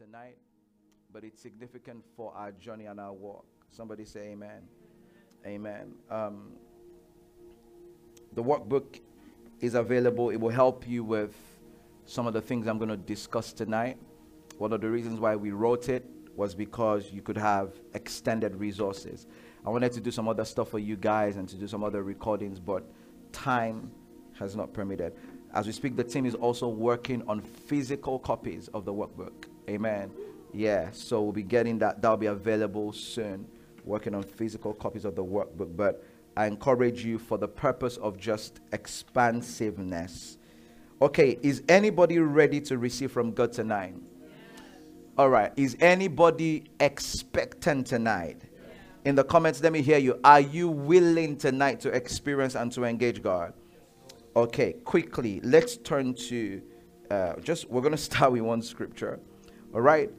tonight, but it's significant for our journey and our walk. Somebody say amen. Amen. Um, the workbook is available. It will help you with some of the things I'm going to discuss tonight. One of the reasons why we wrote it was because you could have extended resources. I wanted to do some other stuff for you guys and to do some other recordings, but time has not permitted. As we speak, the team is also working on physical copies of the workbook. Amen. Yeah, so we'll be getting that. That'll be available soon. Working on physical copies of the workbook. But I encourage you for the purpose of just expansiveness. Okay, is anybody ready to receive from God tonight? All right. Is anybody expectant tonight? In the comments, let me hear you. Are you willing tonight to experience and to engage God? Okay, quickly, let's turn to uh, just, we're going to start with one scripture. All right.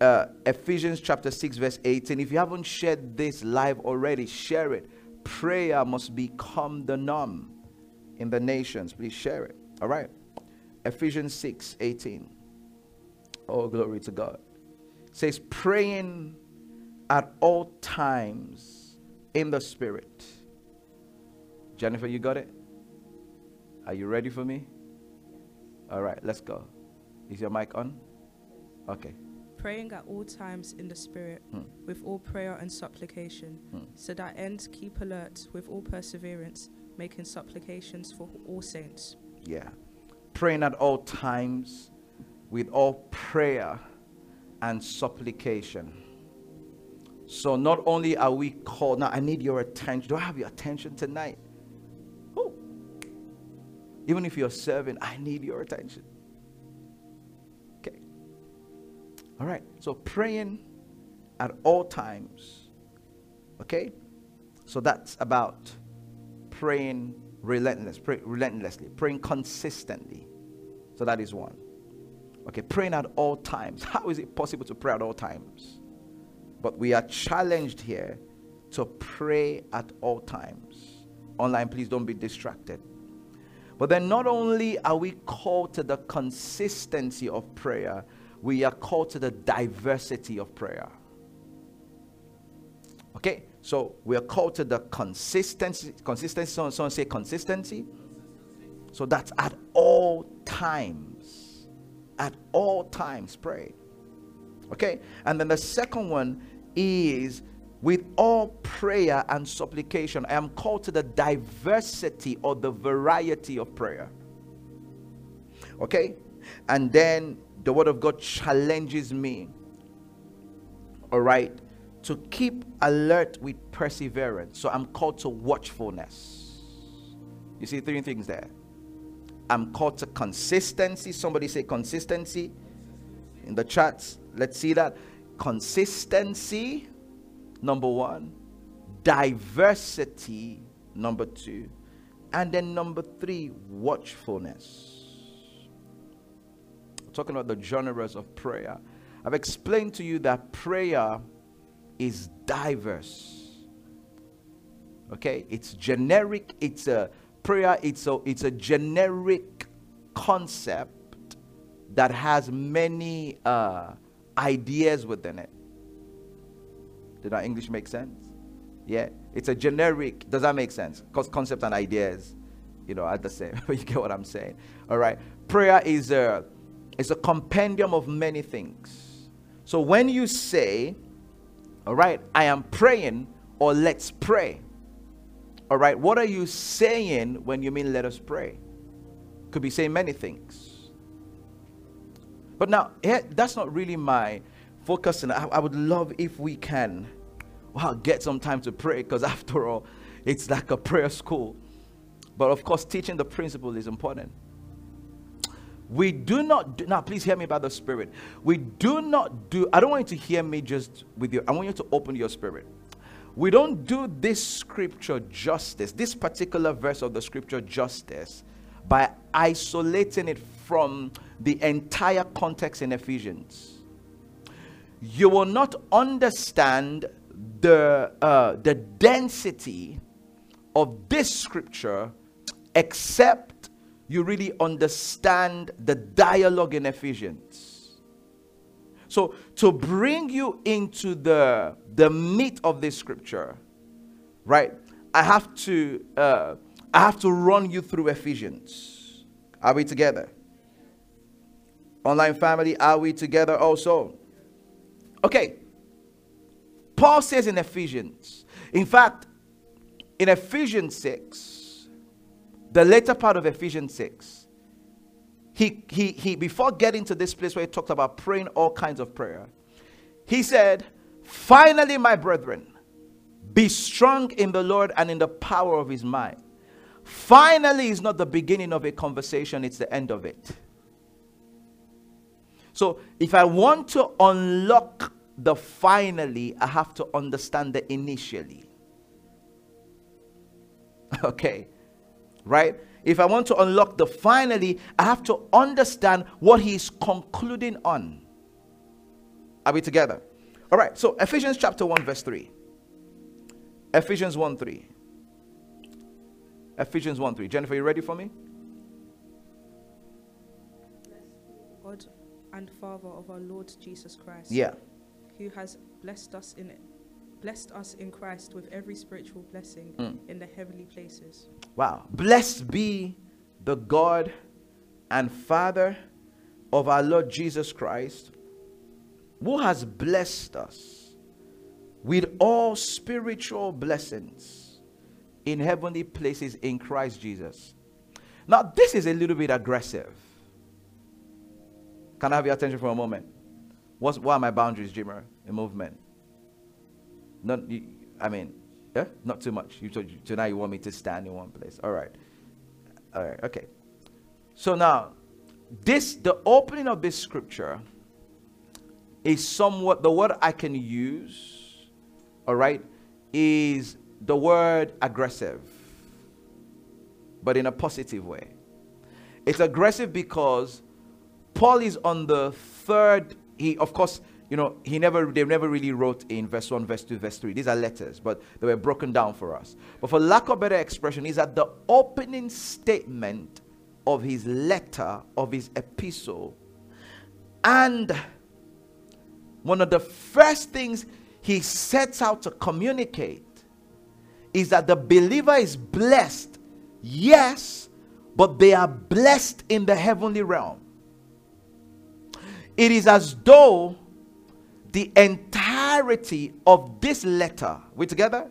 Uh, Ephesians chapter 6, verse 18. If you haven't shared this live already, share it. Prayer must become the norm in the nations. Please share it. All right. Ephesians 6, 18. Oh, glory to God. It says, praying at all times in the Spirit. Jennifer, you got it? Are you ready for me? All right, let's go. Is your mic on? Okay. Praying at all times in the Spirit, Hmm. with all prayer and supplication, Hmm. so that end keep alert with all perseverance, making supplications for all saints. Yeah. Praying at all times with all prayer and supplication. So not only are we called, now I need your attention. Do I have your attention tonight? Oh. Even if you're serving, I need your attention. All right. So praying at all times. Okay? So that's about praying relentless, pray, relentlessly, praying consistently. So that is one. Okay, praying at all times. How is it possible to pray at all times? But we are challenged here to pray at all times. Online, please don't be distracted. But then, not only are we called to the consistency of prayer, we are called to the diversity of prayer. Okay, so we are called to the consistency. Consistency. Someone, someone say consistency. So that's at all times. At all times, pray. Okay, and then the second one is with all prayer and supplication. I am called to the diversity or the variety of prayer. Okay, and then the word of God challenges me. All right, to keep alert with perseverance. So I'm called to watchfulness. You see three things there. I'm called to consistency. Somebody say consistency in the chats. Let's see that. Consistency, number one. Diversity, number two. And then number three, watchfulness. Talking about the genres of prayer. I've explained to you that prayer is diverse. Okay? It's generic, it's a prayer, it's a it's a generic concept that has many uh, ideas within it. Did our English make sense? Yeah, it's a generic. Does that make sense? Because concepts and ideas, you know, are the same. you get what I'm saying? All right. Prayer is a it's a compendium of many things. So when you say, all right, I am praying, or let's pray. All right, what are you saying when you mean let us pray? Could be saying many things. But now, that's not really my focus. And I, I would love if we can, wow, get some time to pray because after all, it's like a prayer school. But of course, teaching the principle is important. We do not do, now please hear me by the spirit. We do not do I don't want you to hear me just with you. I want you to open your spirit. We don't do this scripture justice, this particular verse of the scripture justice by isolating it from the entire context in Ephesians. You will not understand the uh, the density of this scripture except you really understand the dialogue in Ephesians. So to bring you into the the meat of this scripture, right? I have to uh, I have to run you through Ephesians. Are we together? Online family, are we together also? Okay. Paul says in Ephesians, in fact, in Ephesians 6, the later part of Ephesians 6, he, he, he, before getting to this place where he talked about praying all kinds of prayer, he said, Finally, my brethren, be strong in the Lord and in the power of his might. Finally is not the beginning of a conversation, it's the end of it. So, if I want to unlock the finally, I have to understand the initially. Okay, right? If I want to unlock the finally, I have to understand what he's concluding on. Are we together? All right, so Ephesians chapter 1, verse 3. Ephesians 1 3. Ephesians 1 3. Jennifer, you ready for me? God and Father of our Lord Jesus Christ. Yeah. Who has blessed us in it. Blessed us in Christ with every spiritual blessing Mm. in the heavenly places. Wow. Blessed be the God and Father of our Lord Jesus Christ, who has blessed us with all spiritual blessings in heavenly places in Christ Jesus. Now, this is a little bit aggressive. Can I have your attention for a moment? What's, what are my boundaries, Jimmer, in movement? Not, I mean, yeah, not too much. You told you tonight you want me to stand in one place. All right, all right, okay. So now, this the opening of this scripture is somewhat the word I can use. All right, is the word aggressive, but in a positive way. It's aggressive because Paul is on the third. He, of course, you know, he never, they never really wrote in verse 1, verse 2, verse 3. These are letters, but they were broken down for us. But for lack of better expression, he's at the opening statement of his letter, of his epistle. And one of the first things he sets out to communicate is that the believer is blessed, yes, but they are blessed in the heavenly realm. It is as though the entirety of this letter, we together,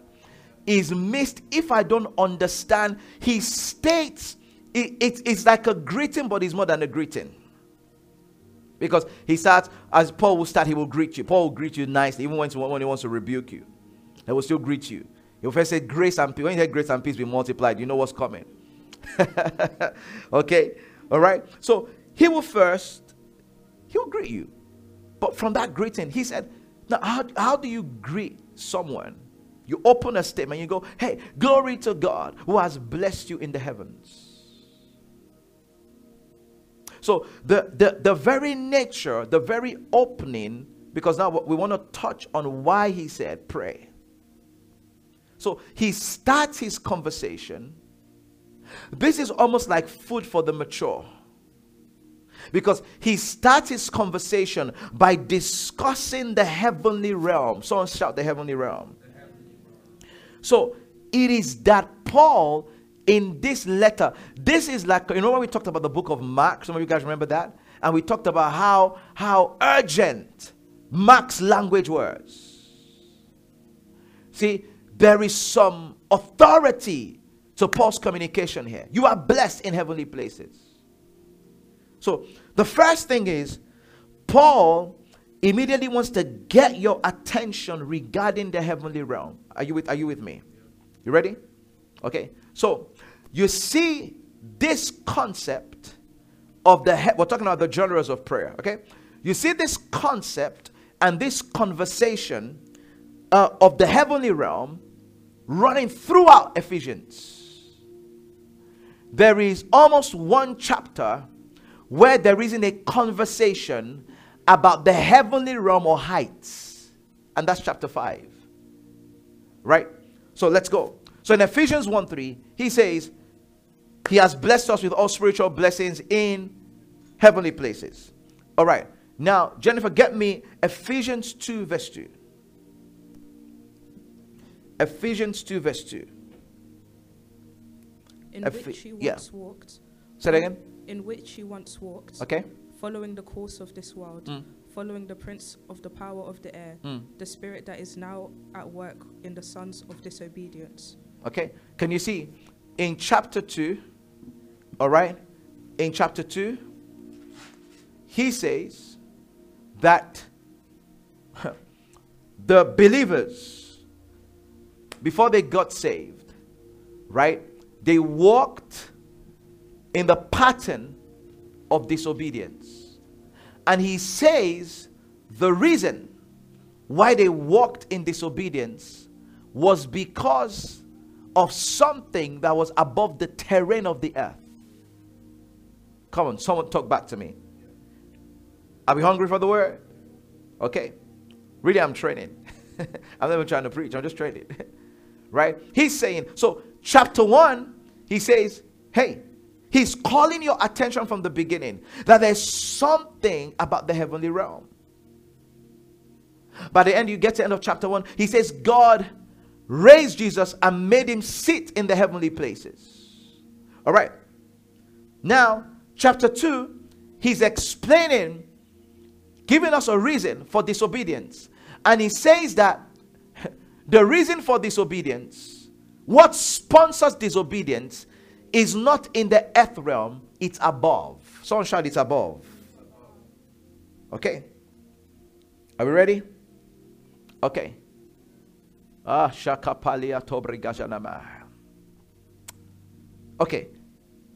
is missed if I don't understand. He states it, it- it's like a greeting, but it's more than a greeting. Because he starts, as Paul will start, he will greet you. Paul will greet you nicely, even when, when he wants to rebuke you. He will still greet you. He will first say, Grace and peace. When you hear grace and peace be multiplied, you know what's coming. okay? All right? So he will first, he will greet you. But from that greeting, he said, Now, how, how do you greet someone? You open a statement, you go, Hey, glory to God who has blessed you in the heavens. So the, the, the very nature, the very opening, because now we want to touch on why he said pray. So he starts his conversation. This is almost like food for the mature. Because he starts his conversation by discussing the heavenly realm. Someone shout the heavenly realm. So it is that Paul in this letter, this is like you know when we talked about the book of Mark. Some of you guys remember that, and we talked about how how urgent Mark's language was. See, there is some authority to Paul's communication here. You are blessed in heavenly places. So the first thing is, Paul immediately wants to get your attention regarding the heavenly realm. Are you with, are you with me? You ready? Okay. So you see this concept of the he- we're talking about the genres of prayer. Okay. You see this concept and this conversation uh, of the heavenly realm running throughout Ephesians. There is almost one chapter where there isn't a conversation about the heavenly realm or heights. And that's chapter 5. Right? So let's go. So in Ephesians 1 3, he says, He has blessed us with all spiritual blessings in heavenly places. All right. Now, Jennifer, get me Ephesians 2, verse 2. Ephesians 2, verse 2. In Eph- which you yeah. once walked, Say that again. In which you once walked, Okay. following the course of this world, Mm. following the prince of the power of the air, Mm. the spirit that is now at work in the sons of disobedience. Okay. Can you see in chapter 2? All right. In chapter 2, he says that the believers, before they got saved, right, they walked in the pattern of disobedience. And he says the reason why they walked in disobedience was because of something that was above the terrain of the earth. Come on, someone talk back to me. Are we hungry for the word? Okay. Really, I'm training. I'm not even trying to preach, I'm just training. right? He's saying, so chapter one, he says, hey, he's calling your attention from the beginning that there's something about the heavenly realm. By the end, you get to the end of chapter one, he says, God raised Jesus and made him sit in the heavenly places. All right. Now, chapter 2, he's explaining, giving us a reason for disobedience. And he says that the reason for disobedience, what sponsors disobedience, is not in the earth realm, it's above. Someone shout, it's above. Okay. Are we ready? Okay. Ah, shakapalia tobrigajanama. Okay.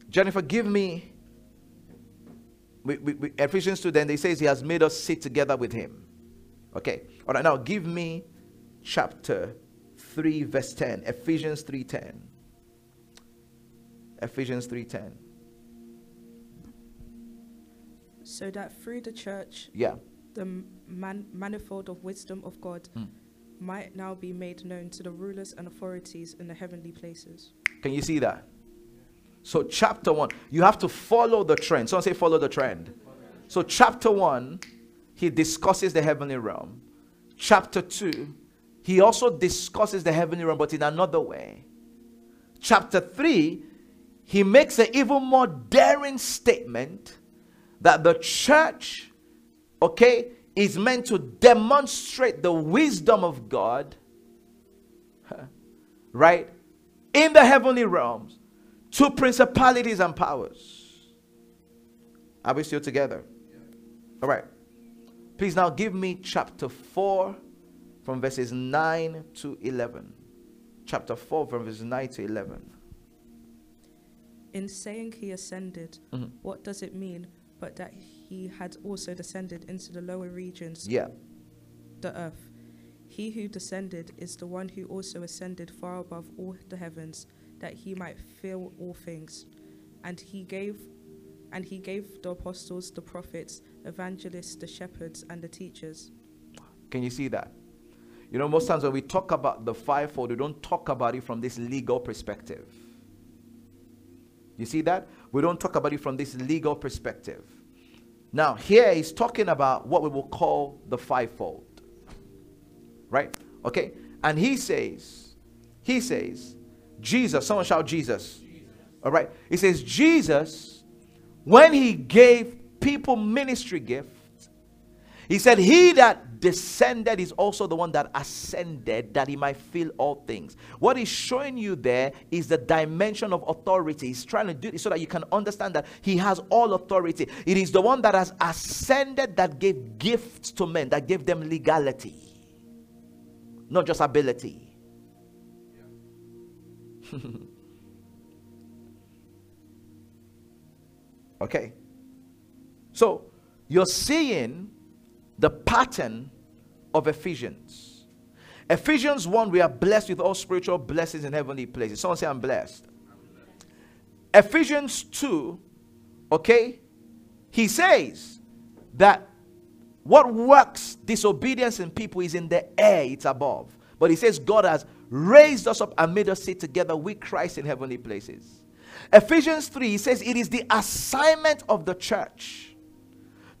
Jennifer, give me we, we, we, Ephesians 2, then they says he has made us sit together with him. Okay. All right, now give me chapter 3, verse 10. Ephesians 3:10. Ephesians 3:10. So that through the church, Yeah. the man- manifold of wisdom of God Mm. might now be made known to the rulers and authorities in the heavenly places. Can you see that? So, chapter one, you have to follow the trend. Someone say, follow the trend. So, chapter one, he discusses the heavenly realm. Chapter two, he also discusses the heavenly realm, but in another way. Chapter three, he makes an even more daring statement that the church, okay, is meant to demonstrate the wisdom of God, right, in the heavenly realms to principalities and powers. Are we still together? All right. Please now give me chapter 4 from verses 9 to 11. Chapter 4 from verses 9 to 11. In saying he ascended, Mhm. what does it mean but that he had also descended into the lower regions, Yeah. the earth? He who descended is the one who also ascended far above all the heavens, that he might fill all things. And he gave and he gave the apostles, the prophets, evangelists, the shepherds, and the teachers. Can you see that? You know, most times when we talk about the fivefold, we don't talk about it from this legal perspective. You see that? We don't talk about it from this legal perspective. Now, here he's talking about what we will call the fivefold. Right? Okay? And he says, he says, Jesus, someone shout Jesus. All right? He says, Jesus, when he gave people ministry gifts, he said, He that descended is also the one that ascended that he might fill all things. What he's showing you there is the dimension of authority. He's trying to do it so that you can understand that he has all authority. It is the one that has ascended that gave gifts to men, that gave them legality, not just ability. okay. So you're seeing the pattern of Ephesians. Ephesians 1, we are blessed with all spiritual blessings in heavenly places. Someone say, I'm blessed. Ephesians 2, okay, he says that what works disobedience in people is in the air, it's above. But he says God has raised us up and made us sit together with Christ in heavenly places. Ephesians 3, he says it is the assignment of the church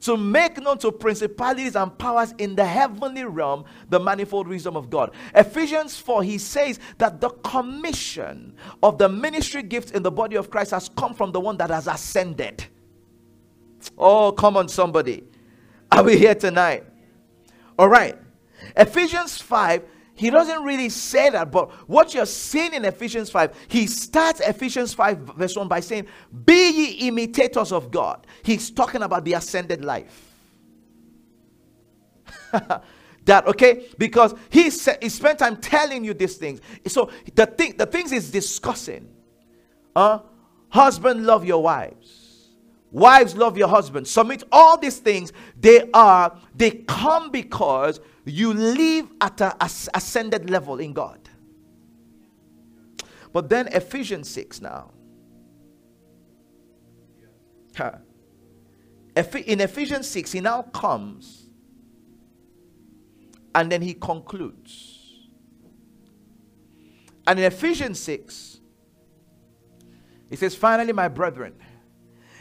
to make known to principalities and powers in the heavenly realm the manifold wisdom of God. Ephesians 4, he says that the commission of the ministry gifts in the body of Christ has come from the one that has ascended. Oh, come on, somebody. Are we here tonight? All right. Ephesians 5 he doesn't really say that, but what you're seeing in Ephesians 5, he starts Ephesians 5, verse 1 by saying, Be ye imitators of God. He's talking about the ascended life. that okay because he said he spent time telling you these things so the thing the things he's discussing uh husband love your wives wives love your husband submit all these things they are they come because you live at an ascended level in God. But then Ephesians 6 now. In Ephesians 6, he now comes and then he concludes. And in Ephesians 6, he says, Finally, my brethren,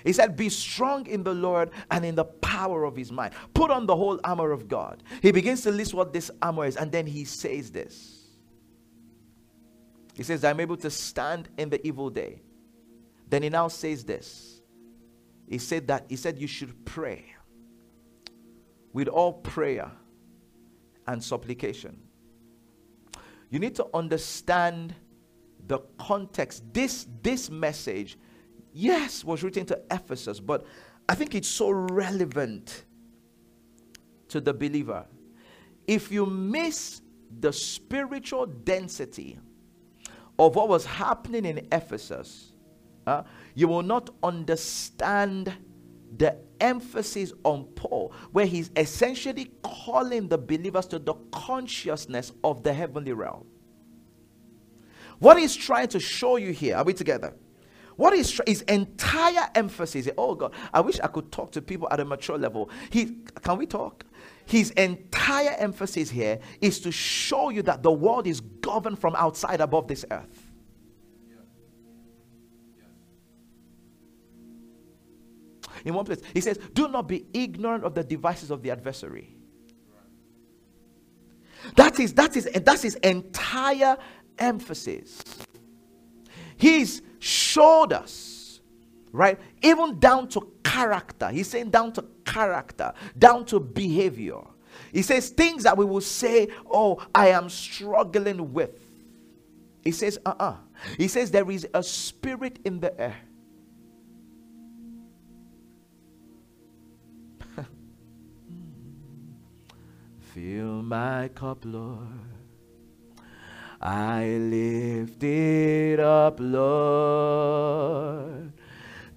he said, Be strong in the Lord and in the power of his might. Put on the whole armor of God. He begins to list what this armor is, and then he says this. He says, I'm able to stand in the evil day. Then he now says this. He said that he said you should pray with all prayer and supplication. You need to understand the context. This this message yes, was written to Ephesus, but I think it's so relevant to the believer. If you miss the spiritual density of what was happening in Ephesus, uh, you will not understand the emphasis on Paul, where he's essentially calling the believers to the consciousness of the heavenly realm. What he's trying to show you here, are we together? What is his entire emphasis? Oh God, I wish I could talk to people at a mature level. He can we talk? His entire emphasis here is to show you that the world is governed from outside above this earth. In one place, he says, Do not be ignorant of the devices of the adversary. That is that is that's his entire emphasis. He's showed us, right? Even down to character. He's saying down to character, down to behavior. He says things that we will say, Oh, I am struggling with. He says, Uh uh-uh. uh He says, There is a spirit in the air. Fill my cup, Lord. I lift it up, Lord.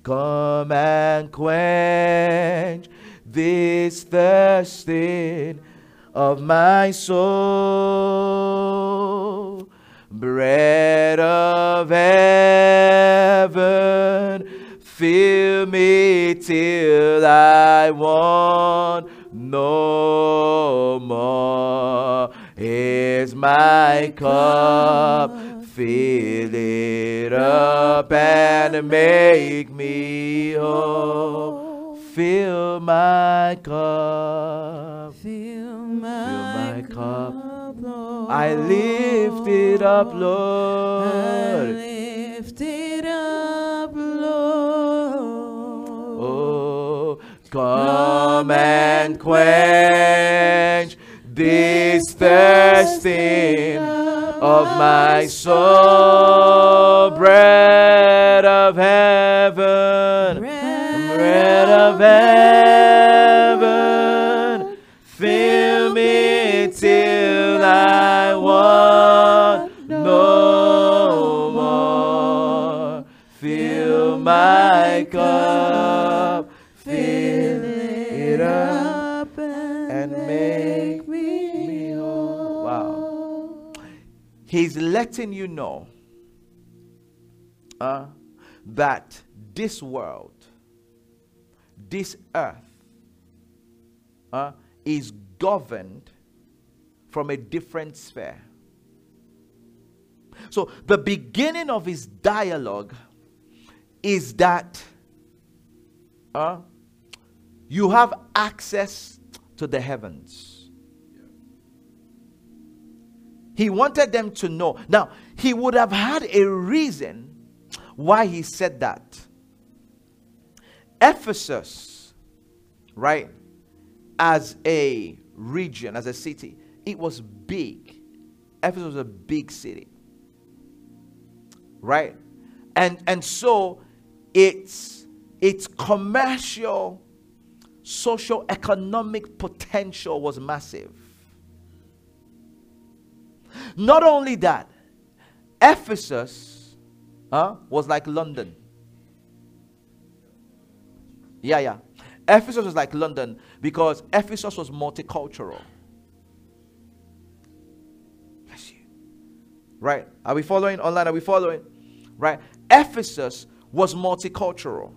Come and quench this thirsting of my soul. Bread of heaven, fill me till I want no more. Here's my cup, fill it up and make me whole. Fill my cup, fill my, fill my cup. Lord. I lift it up, Lord. I lift it up, Lord. Oh, come and quench this thirsting of my soul, bread of heaven, bread of heaven, He's letting you know uh, that this world, this earth, uh, is governed from a different sphere. So, the beginning of his dialogue is that uh, you have access to the heavens. He wanted them to know. Now, he would have had a reason why he said that. Ephesus, right, as a region, as a city, it was big. Ephesus was a big city. Right? And and so its its commercial social economic potential was massive. Not only that, Ephesus was like London. Yeah, yeah. Ephesus was like London because Ephesus was multicultural. Bless you. Right? Are we following online? Are we following? Right? Ephesus was multicultural.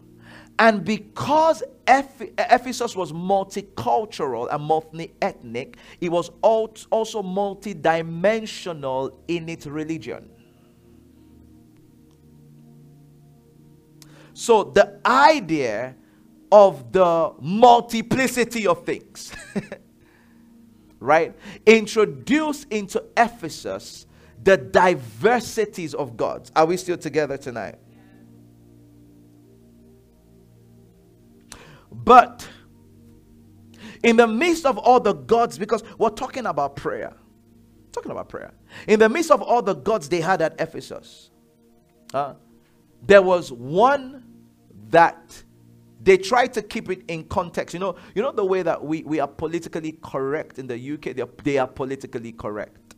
And because Ephesus was multicultural and multi ethnic, it was also multidimensional in its religion. So the idea of the multiplicity of things, right, introduced into Ephesus the diversities of gods. Are we still together tonight? But in the midst of all the gods, because we're talking about prayer, talking about prayer. In the midst of all the gods they had at Ephesus, uh, there was one that they tried to keep it in context. You know, you know the way that we, we are politically correct in the UK, they are, they are politically correct.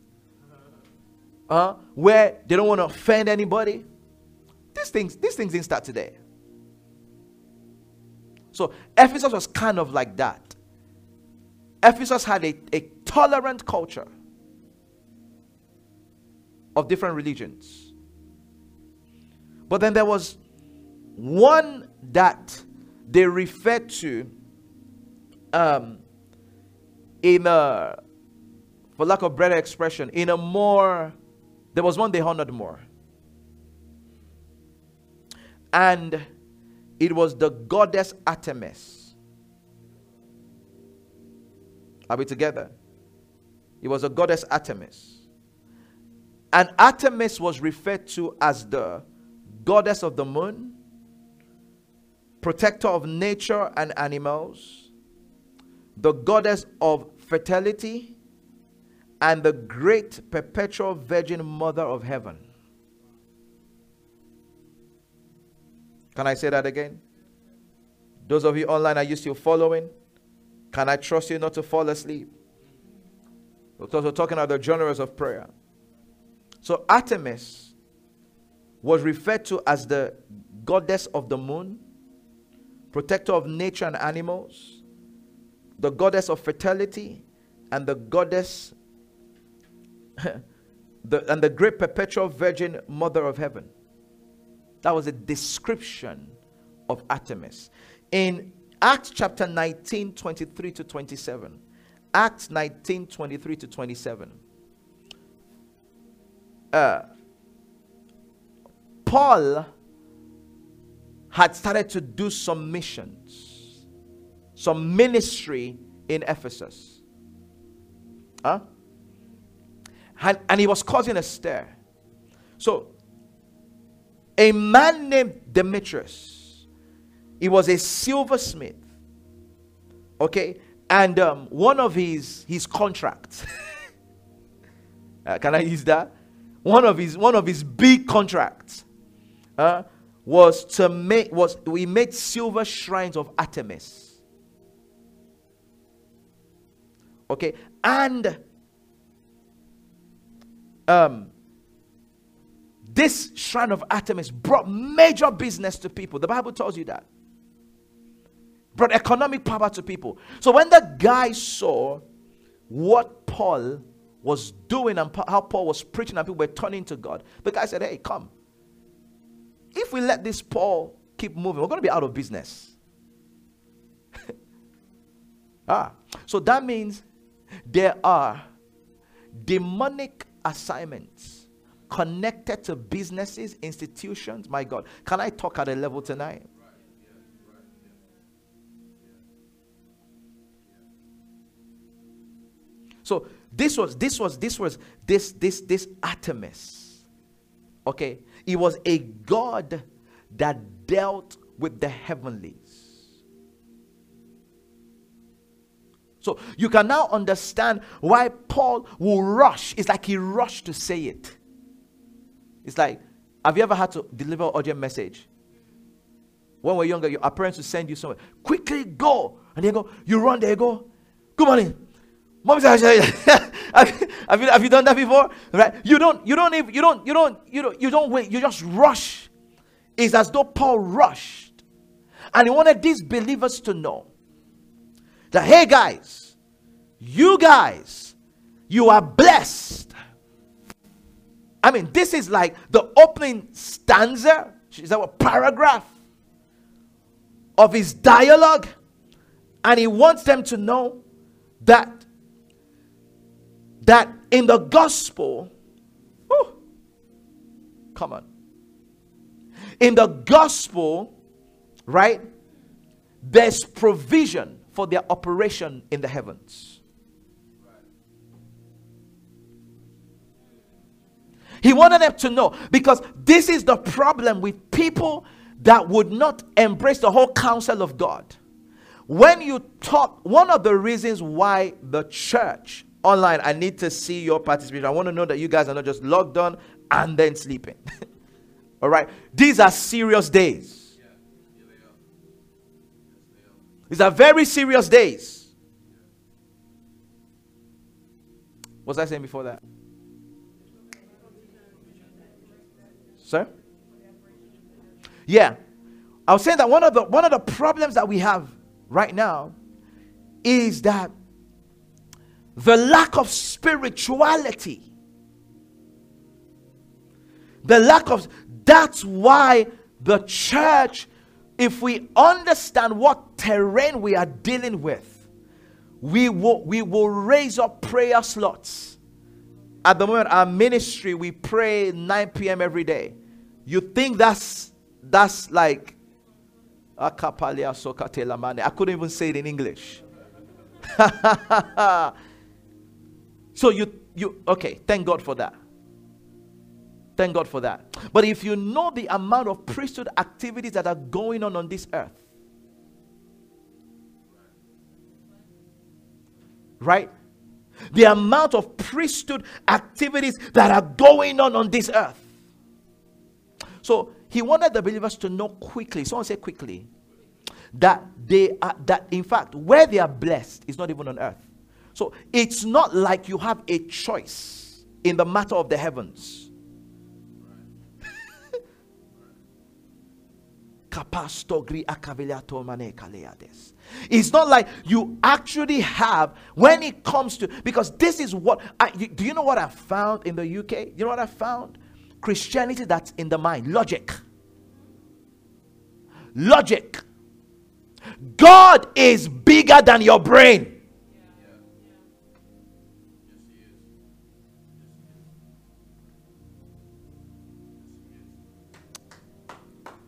Uh, where they don't want to offend anybody. These things, these things didn't start today. So Ephesus was kind of like that. Ephesus had a, a tolerant culture of different religions. But then there was one that they referred to um, in a, for lack of better expression, in a more, there was one they honored more. And it was the goddess Artemis. Are we together? It was a goddess Artemis. And Artemis was referred to as the goddess of the moon, protector of nature and animals, the goddess of fertility, and the great perpetual virgin mother of heaven. Can I say that again? Those of you online, are you still following? Can I trust you not to fall asleep? Because we're talking about the genres of prayer. So Artemis was referred to as the goddess of the moon, protector of nature and animals, the goddess of fertility, and the goddess the, and the great perpetual virgin mother of heaven. That was a description of Artemis. In Acts chapter 19, 23 to 27, Acts 19, 23 to 27, uh, Paul had started to do some missions, some ministry in Ephesus. Huh? And, and he was causing a stir. So a man named Demetrius. He was a silversmith. Okay? And um, one of his his contracts. uh, can I use that? One of his one of his big contracts uh, was to make was we made silver shrines of Artemis. Okay, and um, this shrine of Artemis brought major business to people. The Bible tells you that. Brought economic power to people. So when the guy saw what Paul was doing and how Paul was preaching and people were turning to God, the guy said, Hey, come. If we let this Paul keep moving, we're going to be out of business. ah, so that means there are demonic assignments connected to businesses, institutions. My God, can I talk at a level tonight? So this was this was this was this this this Artemis. Okay, it was a god that dealt with the heavenlies. So you can now understand why Paul will rush. It's like he rushed to say it. It's like, have you ever had to deliver audio message? When we're younger, your parents will send you somewhere. Quickly go. And they go, you run there, go. Good morning. Mom says, have, have, you, have you done that before? Right? You don't, you don't even, you don't, you don't, you don't, you don't wait. You just rush. It's as though Paul rushed. And he wanted these believers to know that, hey guys, you guys, you are blessed. I mean, this is like the opening stanza, is that a paragraph of his dialogue. And he wants them to know that that in the gospel, whew, come on, in the gospel, right, there's provision for their operation in the heavens. He wanted them to know because this is the problem with people that would not embrace the whole counsel of God. When you talk, one of the reasons why the church online, I need to see your participation. I want to know that you guys are not just logged on and then sleeping. All right, these are serious days. These are very serious days. What was I saying before that? Sir? Yeah. I was saying that one of the one of the problems that we have right now is that the lack of spirituality. The lack of that's why the church if we understand what terrain we are dealing with, we will, we will raise up prayer slots. At the moment, our ministry, we pray 9 p.m. every day. You think that's that's like I couldn't even say it in English. so you you okay, thank God for that. Thank God for that. But if you know the amount of priesthood activities that are going on on this earth, right? The amount of priesthood activities that are going on on this earth. So he wanted the believers to know quickly, someone say quickly, that they are, that in fact, where they are blessed is not even on earth. So it's not like you have a choice in the matter of the heavens. It's not like you actually have when it comes to because this is what I do you know what I found in the UK? You know what I found? Christianity that's in the mind, logic. Logic. God is bigger than your brain.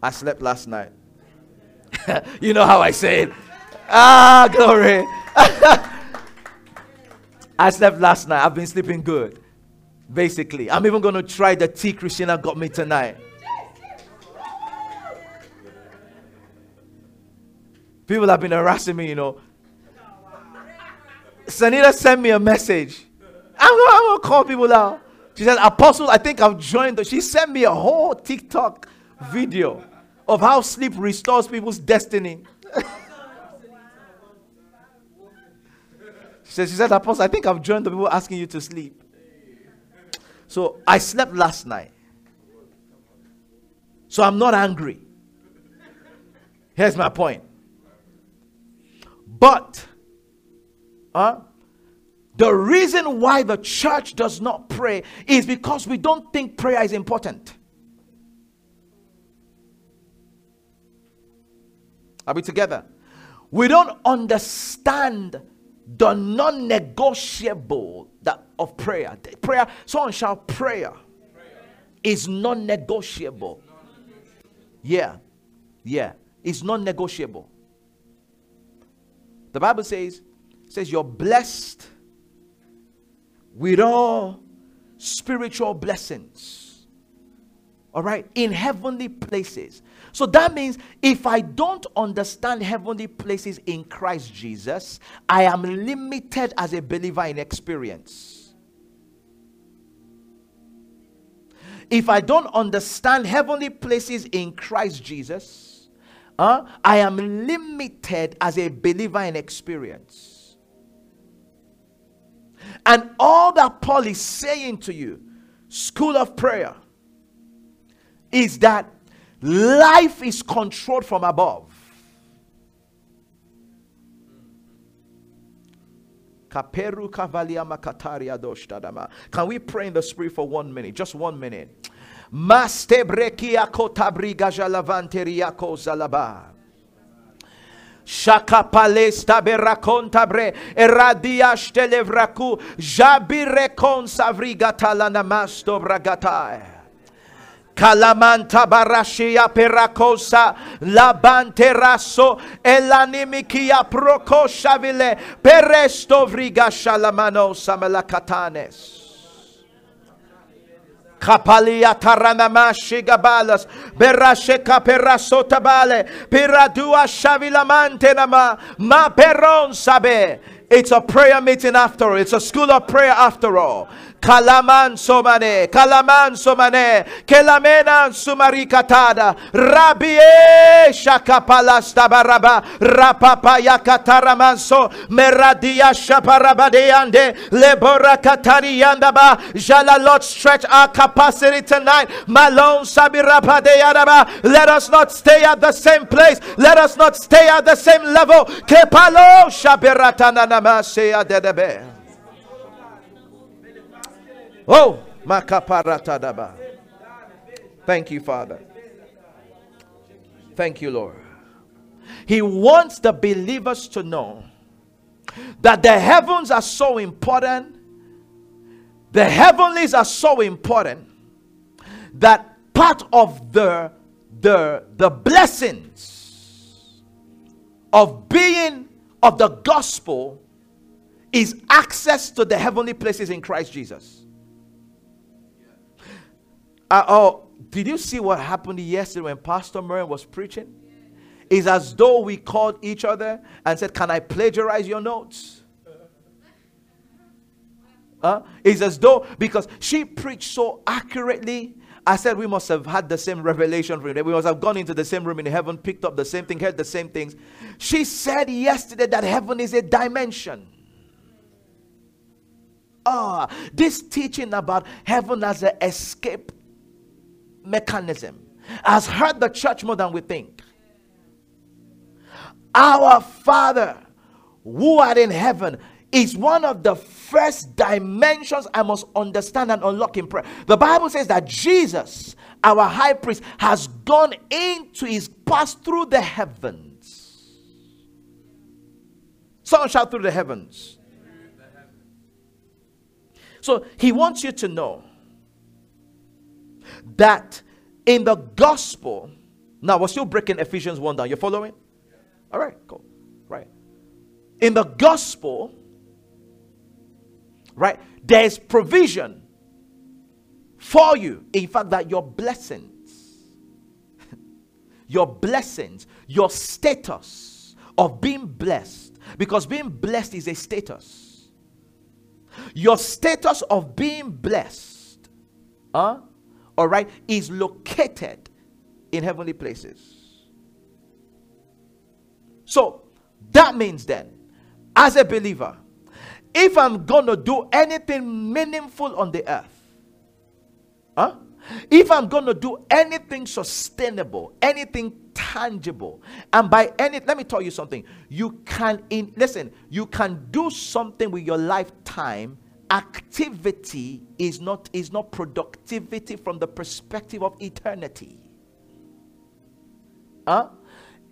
I slept last night. you know how I say it. Ah, glory. I slept last night. I've been sleeping good. Basically, I'm even going to try the tea Christina got me tonight. People have been harassing me, you know. Sanita sent me a message. I'm to call people out. She said, Apostle, I think I've joined. She sent me a whole TikTok video of how sleep restores people's destiny. she said, she said, Apostle, I think I've joined the people asking you to sleep. So I slept last night. So I'm not angry. Here's my point. But uh, the reason why the church does not pray is because we don't think prayer is important. Are we together? We don't understand the non-negotiable that of prayer. Prayer, someone shout prayer, prayer. is non-negotiable. Yeah, yeah, it's non-negotiable. The Bible says, says you're blessed with all spiritual blessings. All right, in heavenly places. So that means if I don't understand heavenly places in Christ Jesus, I am limited as a believer in experience. If I don't understand heavenly places in Christ Jesus, uh, I am limited as a believer in experience. And all that Paul is saying to you, school of prayer, is that life is controlled from above. Kaperu kavalia makataria doshtadama. Can we pray in the spirit for one minute? Just one minute. Maste brekia kotabriga jalavanteria zalaba. Shaka palesta berakonta bre eradia stelevraku jabirekon savriga talana masto bragatai. Kalamanta barashia perakosa prokoshavile peresto samalakatanes. Kapalia taranamashi gabalas berashe kaperaso tabale piradua shavilamante nama ma peron sabe. It's a prayer meeting after all. It's a school of prayer after all. Kalaman somane, kalaman somane, kelamenan sumarikatada, rabie shakapalasta baraba, rapapa yakataramanso, meradia shaparabadeande, lebora katariandaba, jala Lord stretch our capacity tonight, malon sabirapadeadaba, let us not stay at the same place, let us not stay at the same level, kepalo shabiratana namasea dedebe. Oh, makaparatadaba. Thank you, Father. Thank you, Lord. He wants the believers to know that the heavens are so important, the heavenlies are so important that part of the the the blessings of being of the gospel is access to the heavenly places in Christ Jesus. Uh, oh, did you see what happened yesterday when Pastor Murray was preaching? It's as though we called each other and said, Can I plagiarize your notes? Uh, it's as though, because she preached so accurately, I said we must have had the same revelation from We must have gone into the same room in heaven, picked up the same thing, heard the same things. She said yesterday that heaven is a dimension. Ah, this teaching about heaven as an escape mechanism has hurt the church more than we think. Our Father who art in heaven is one of the first dimensions I must understand and unlock in prayer. The Bible says that Jesus, our high priest, has gone into his past through the heavens. Someone shout through the heavens. So he wants you to know that in the gospel, now we're still breaking Ephesians 1 down. You're following? All right, cool. Right. In the gospel, right, there's provision for you. In fact, that your blessings, your blessings, your status of being blessed, because being blessed is a status. Your status of being blessed, huh? All right, is located in heavenly places. So that means then, as a believer, if I'm gonna do anything meaningful on the earth, huh? If I'm gonna do anything sustainable, anything tangible, and by any, let me tell you something. You can in listen. You can do something with your lifetime activity is not is not productivity from the perspective of eternity huh?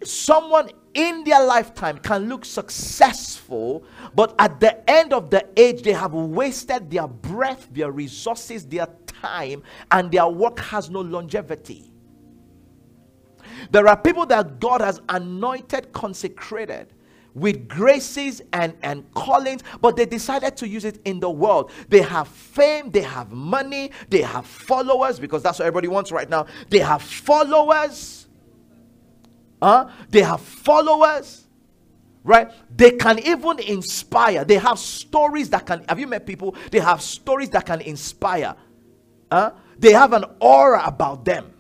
someone in their lifetime can look successful but at the end of the age they have wasted their breath their resources their time and their work has no longevity there are people that god has anointed consecrated with graces and, and callings, but they decided to use it in the world. They have fame, they have money, they have followers, because that's what everybody wants right now. They have followers. Huh? They have followers. Right? They can even inspire. They have stories that can. Have you met people? They have stories that can inspire. Huh? They have an aura about them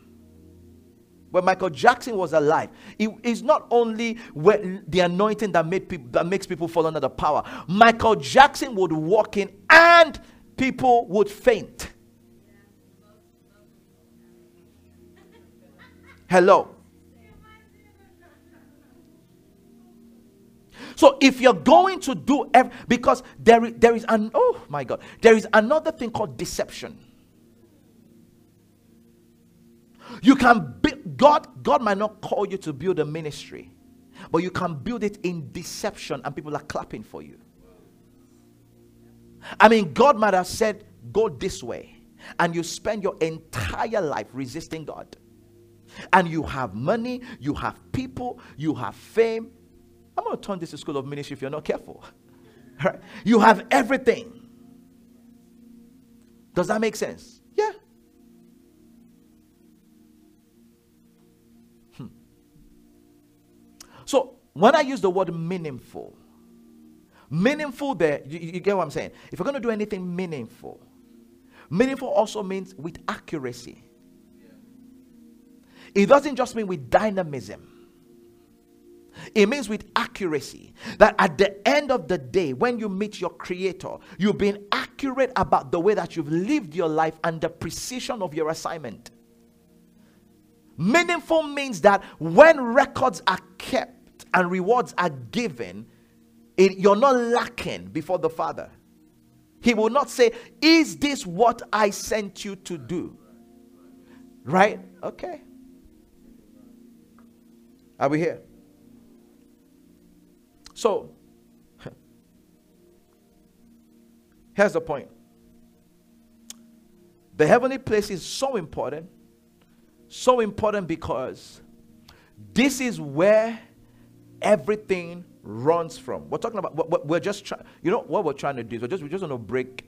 when Michael Jackson was alive, it is not only the anointing that made people that makes people fall under the power. Michael Jackson would walk in and people would faint. Hello. So if you're going to do ev- because there is, there is an oh my god there is another thing called deception. You can God, God might not call you to build a ministry, but you can build it in deception and people are clapping for you. I mean, God might have said, go this way, and you spend your entire life resisting God. And you have money, you have people, you have fame. I'm going to turn this to school of ministry if you're not careful. You have everything. Does that make sense? So when I use the word meaningful, meaningful there, you, you get what I'm saying? If you're going to do anything meaningful, meaningful also means with accuracy. It doesn't just mean with dynamism. It means with accuracy that at the end of the day, when you meet your creator, you've been accurate about the way that you've lived your life and the precision of your assignment. Meaningful means that when records are kept, and rewards are given, it, you're not lacking before the Father. He will not say, Is this what I sent you to do? Right? Okay. Are we here? So, here's the point the heavenly place is so important. So important because this is where everything runs from. We're talking about, we're just trying, you know, what we're trying to do is we're just, we're just want to break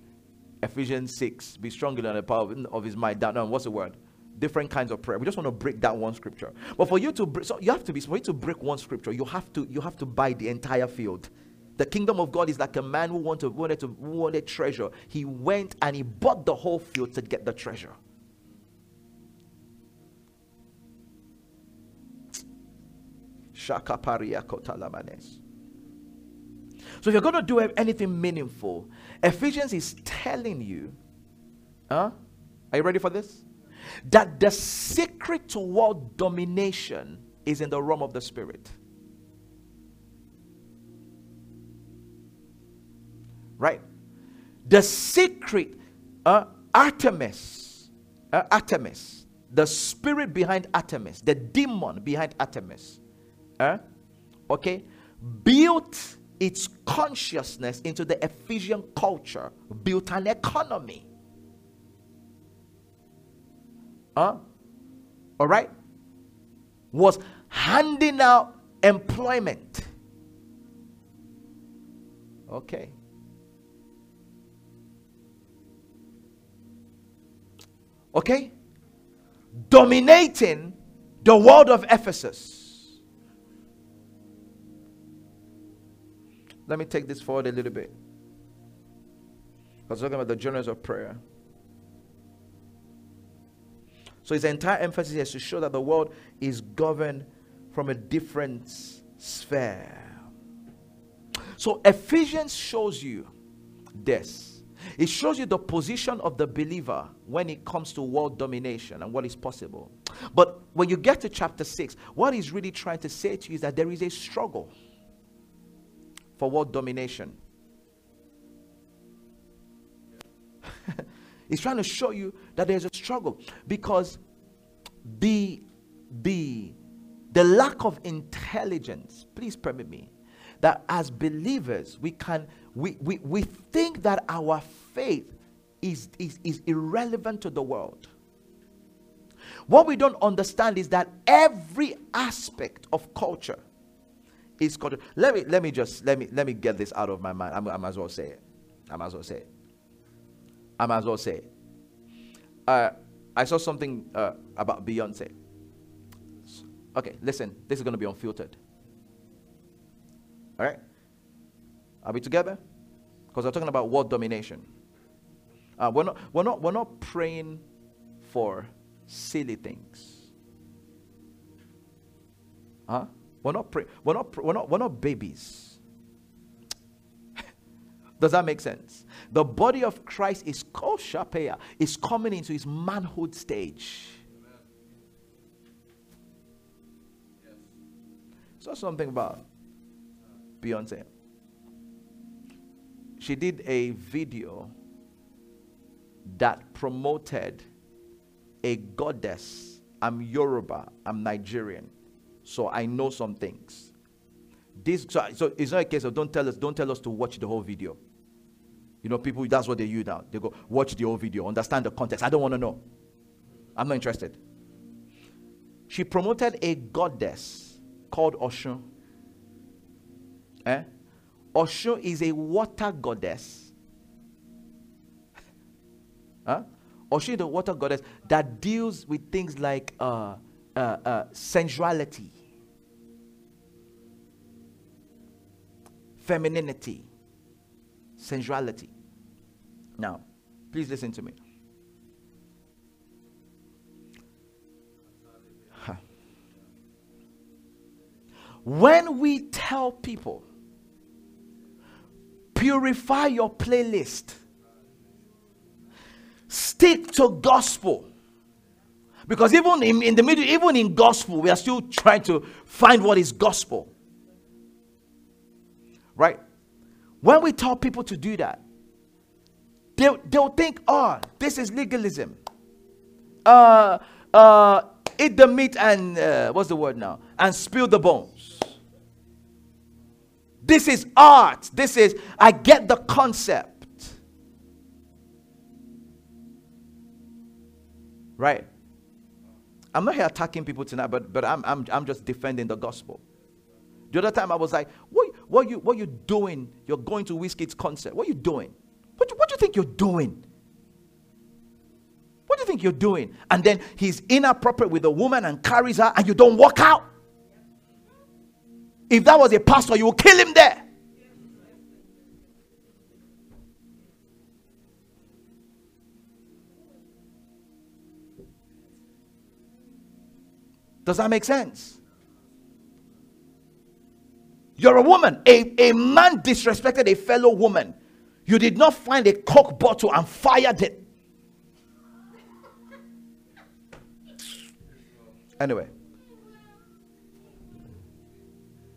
Ephesians 6, be stronger than the power of his might. Down, what's the word? Different kinds of prayer. We just want to break that one scripture. But for you to break, so you have to be, for you to break one scripture, you have to, you have to buy the entire field. The kingdom of God is like a man who wanted, wanted to wanted treasure. He went and he bought the whole field to get the treasure. So if you're going to do anything meaningful, Ephesians is telling you, huh? Are you ready for this? That the secret to world domination is in the realm of the spirit. Right? The secret, uh, Artemis, uh, Artemis, the spirit behind Artemis, the demon behind Artemis, eh, okay, built its consciousness into the Ephesian culture, built an economy. Huh? All right? Was handing out employment. Okay. Okay? Dominating the world of Ephesus. Let me take this forward a little bit. I was talking about the genres of prayer. So his entire emphasis is to show that the world is governed from a different sphere. So Ephesians shows you this. It shows you the position of the believer when it comes to world domination and what is possible. But when you get to chapter 6, what he's really trying to say to you is that there is a struggle for world domination. He's trying to show you that there's a struggle because the the the lack of intelligence, please permit me, that as believers we can we we, we think that our faith is, is, is irrelevant to the world. What we don't understand is that every aspect of culture culture. Let me let me just let me let me get this out of my mind. I'm, I might as well say it. I might as well say it. I might as well say it. Uh, I saw something uh, about Beyonce. Okay, listen. This is going to be unfiltered. All right. Are we together? Because we're talking about world domination. Uh, we're not. We're not. We're not praying for silly things. Huh? We're not. We're not. We're not. We're not babies. Does that make sense? The body of Christ is called Shapea, is coming into his manhood stage. So something about Beyonce. She did a video that promoted a goddess. I'm Yoruba, I'm Nigerian, so I know some things. This so, so it's not a case of don't tell us, don't tell us to watch the whole video. You know, people that's what they use now. They go, watch the whole video, understand the context. I don't want to know. I'm not interested. She promoted a goddess called Oshun. Eh? Oshun is a water goddess. huh? Oshun is water goddess that deals with things like uh, uh, uh, sensuality, femininity, sensuality. Now, please listen to me. When we tell people, purify your playlist, stick to gospel. Because even in, in the middle, even in gospel, we are still trying to find what is gospel. Right? When we tell people to do that, they'll, they'll think, oh, this is legalism. Uh, uh, eat the meat and, uh, what's the word now? And spill the bones. This is art. This is, I get the concept. Right? I'm not here attacking people tonight, but, but I'm, I'm, I'm just defending the gospel. The other time I was like, what, what, you, what you doing? You're going to Wizkid's concert. What are you doing? What, what do you think you're doing? What do you think you're doing? And then he's inappropriate with a woman and carries her, and you don't walk out. If that was a pastor, you will kill him there. Does that make sense? You're a woman. A, a man disrespected a fellow woman. You did not find a coke bottle and fired it. Anyway.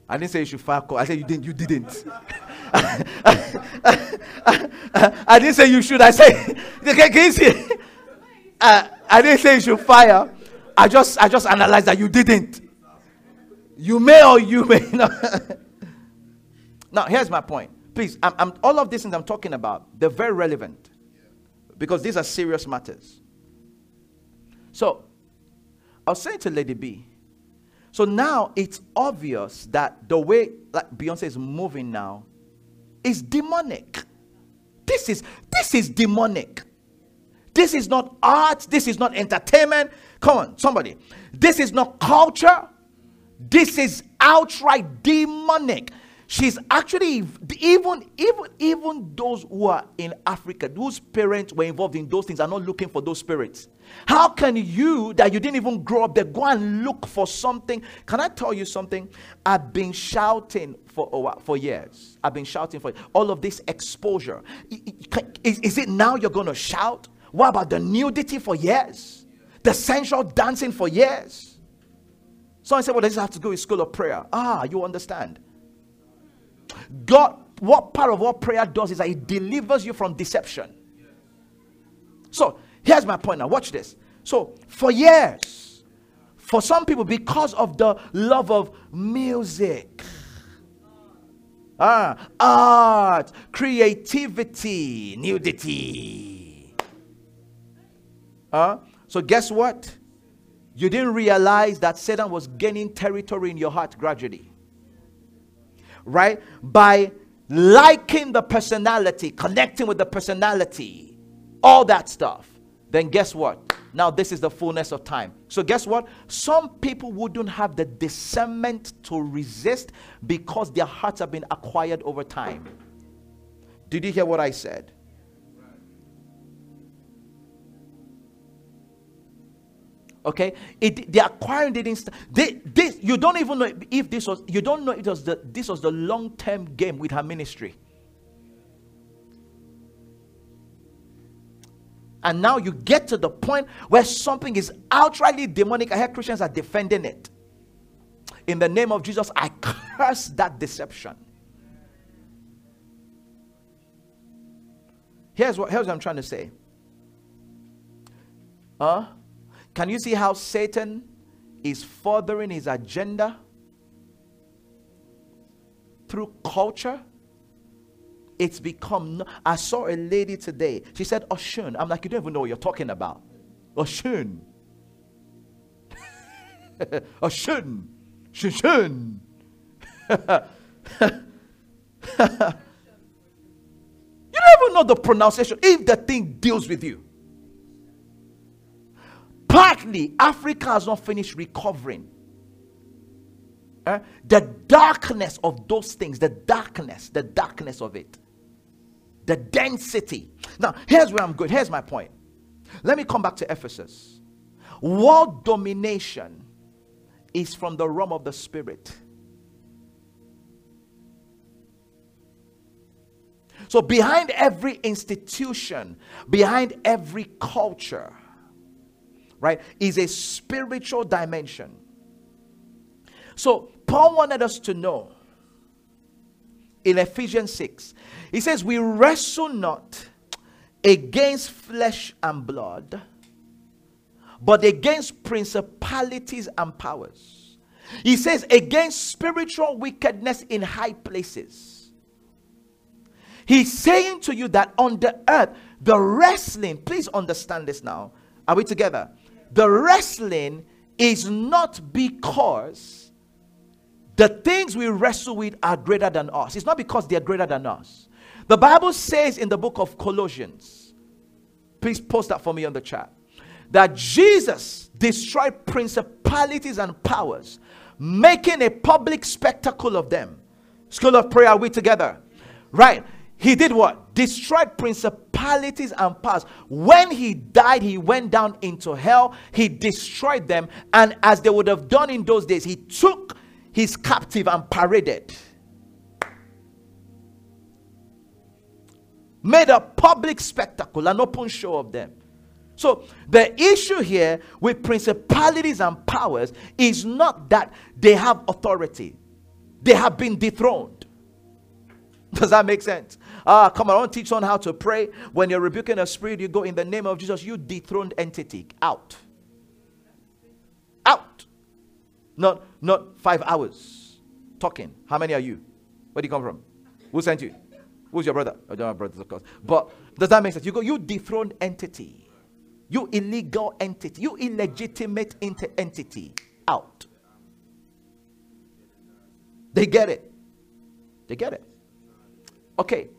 I didn't say you should fire. I said you didn't. You didn't. I didn't say you should. I said, can, can you see? Uh, I didn't say you should fire. I just, I just analyzed that you didn't. You may or you may not. now, here's my point. Please, I'm, I'm, all of these things I'm talking about, they're very relevant because these are serious matters. So, I was saying to Lady B, so now it's obvious that the way like Beyonce is moving now is demonic. This is this is demonic. This is not art, this is not entertainment. Come on, somebody. This is not culture. This is outright demonic. She's actually even even even those who are in Africa, whose parents were involved in those things, are not looking for those spirits. How can you that you didn't even grow up there go and look for something? Can I tell you something? I've been shouting for oh, a while, for years. I've been shouting for all of this exposure. Is, is it now you're to shout? What about the nudity for years? The sensual dancing for years? Someone said, Well, does have to go with school of prayer? Ah, you understand. God, what part of what prayer does is that it delivers you from deception. So here's my point now. Watch this. So for years, for some people, because of the love of music, ah, art, creativity, nudity. Uh, so guess what? You didn't realize that Satan was gaining territory in your heart gradually. right? By liking the personality, connecting with the personality, all that stuff, then guess what? Now, this is the fullness of time. So, guess what? Some people wouldn't have the discernment to resist because their hearts have been acquired over time. Did you hear what I said? Okay, it the acquiring didn't. They, this you don't even know if this was. You don't know it was the this was the long term game with her ministry. And now you get to the point where something is outrightly demonic. I hear Christians are defending it. In the name of Jesus, I curse that deception. Here's what, here's what I'm trying to say. Huh? Can you see how Satan is furthering his agenda through culture? it's become. I saw a lady today. She said, Oshun. I'm like, you don't even know what you're talking about. Oshun. Oshun. Shishun. you don't even know the pronunciation if the thing deals with you. Partly, Africa has not finished recovering. Eh? The darkness of those things, the darkness, the darkness of it the density. Now, here's where I'm going. Here's my point. Let me come back to Ephesus. World domination is from the realm of the spirit. So, behind every institution, behind every culture, right, is a spiritual dimension. So, Paul wanted us to know in Ephesians 6 he says, We wrestle not against flesh and blood, but against principalities and powers. He says, against spiritual wickedness in high places. He's saying to you that on the earth, the wrestling, please understand this now. Are we together? The wrestling is not because the things we wrestle with are greater than us. It's not because they're greater than us. The Bible says in the book of Colossians, please post that for me on the chat, that Jesus destroyed principalities and powers, making a public spectacle of them. School of prayer, are we together? Right. He did what? Destroyed principalities and powers. When he died, he went down into hell. He destroyed them. And as they would have done in those days, he took his captive and paraded. made a public spectacle, an open show of them. So, the issue here with principalities and powers is not that they have authority, they have been dethroned. Does that make sense? Ah, come on, I want to teach on how to pray. When you're rebuking a spirit, you go in the name of Jesus, you dethroned entity, out. Out. Not not five hours talking. How many are you? Where do you come from? Who sent you? Who's your brother? I don't have brothers, of course. But does that make sense? You go, you dethroned entity, you illegal entity, you illegitimate inter- entity out. They get it. They get it. Okay.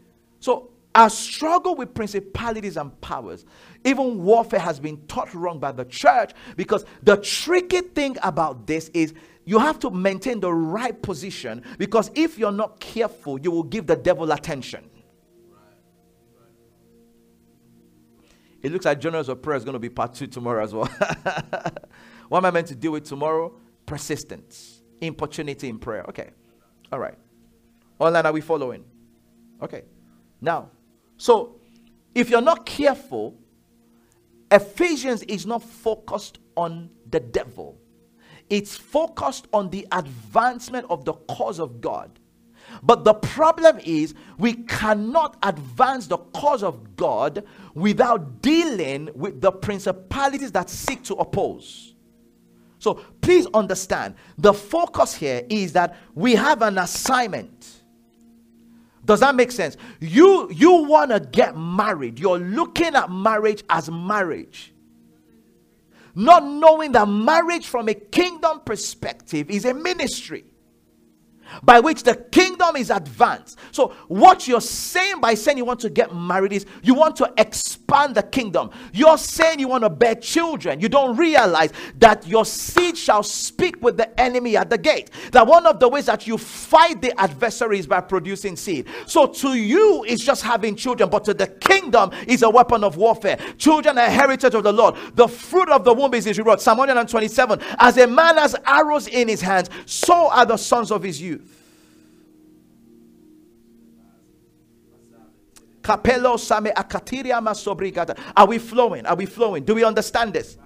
So our struggle with principalities and powers, even warfare has been taught wrong by the church because the tricky thing about this is you have to maintain the right position because if you're not careful, you will give the devil attention. It looks like genres of prayer is going to be part two tomorrow as well. what am I meant to deal with tomorrow? Persistence, importunity in prayer. Okay. All right. Online, are we following? Okay. Now, so if you're not careful, Ephesians is not focused on the devil it's focused on the advancement of the cause of God. But the problem is, we cannot advance the cause of God without dealing with the principalities that seek to oppose. So please understand the focus here is that we have an assignment. Does that make sense? You you want to get married. You're looking at marriage as marriage not knowing that marriage from a kingdom perspective is a ministry. By which the kingdom is advanced. So, what you're saying by saying you want to get married is you want to expand the kingdom. You're saying you want to bear children. You don't realize that your seed shall speak with the enemy at the gate. That one of the ways that you fight the adversary is by producing seed. So, to you, it's just having children, but to the kingdom is a weapon of warfare. Children are heritage of the Lord. The fruit of the womb is his reward. Psalm 127 As a man has arrows in his hands, so are the sons of his youth. Capello same akatiria masobrigada. Are we flowing? Are we flowing? Do we understand this?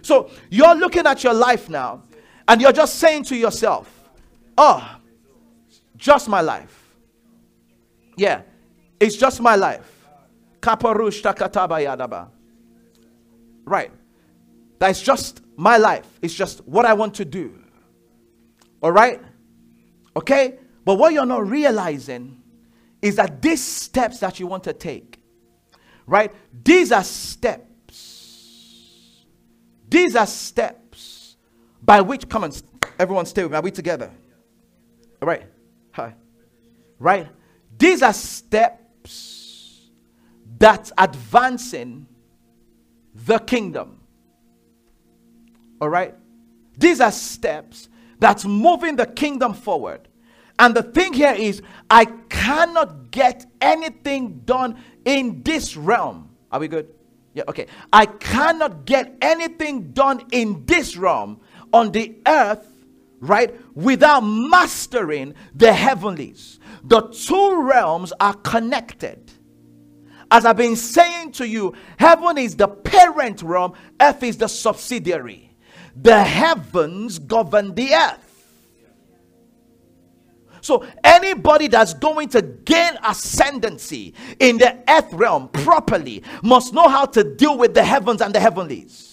So you're looking at your life now, and you're just saying to yourself, Oh, just my life. Yeah, it's just my life. Right. That's just my life. It's just what I want to do. All right? Okay? But what you're not realizing is that these steps that you want to take, right? These are steps. These are steps by which, come on, everyone stay with me. Are we together? All right. Hi. Right? These are steps that's advancing the kingdom. All right? These are steps that's moving the kingdom forward. And the thing here is, I cannot get anything done in this realm. Are we good? Yeah, okay. I cannot get anything done in this realm on the earth, right, without mastering the heavenlies. The two realms are connected. As I've been saying to you, heaven is the parent realm, earth is the subsidiary. The heavens govern the earth. So anybody that's going to gain ascendancy in the earth realm properly must know how to deal with the heavens and the heavenlies.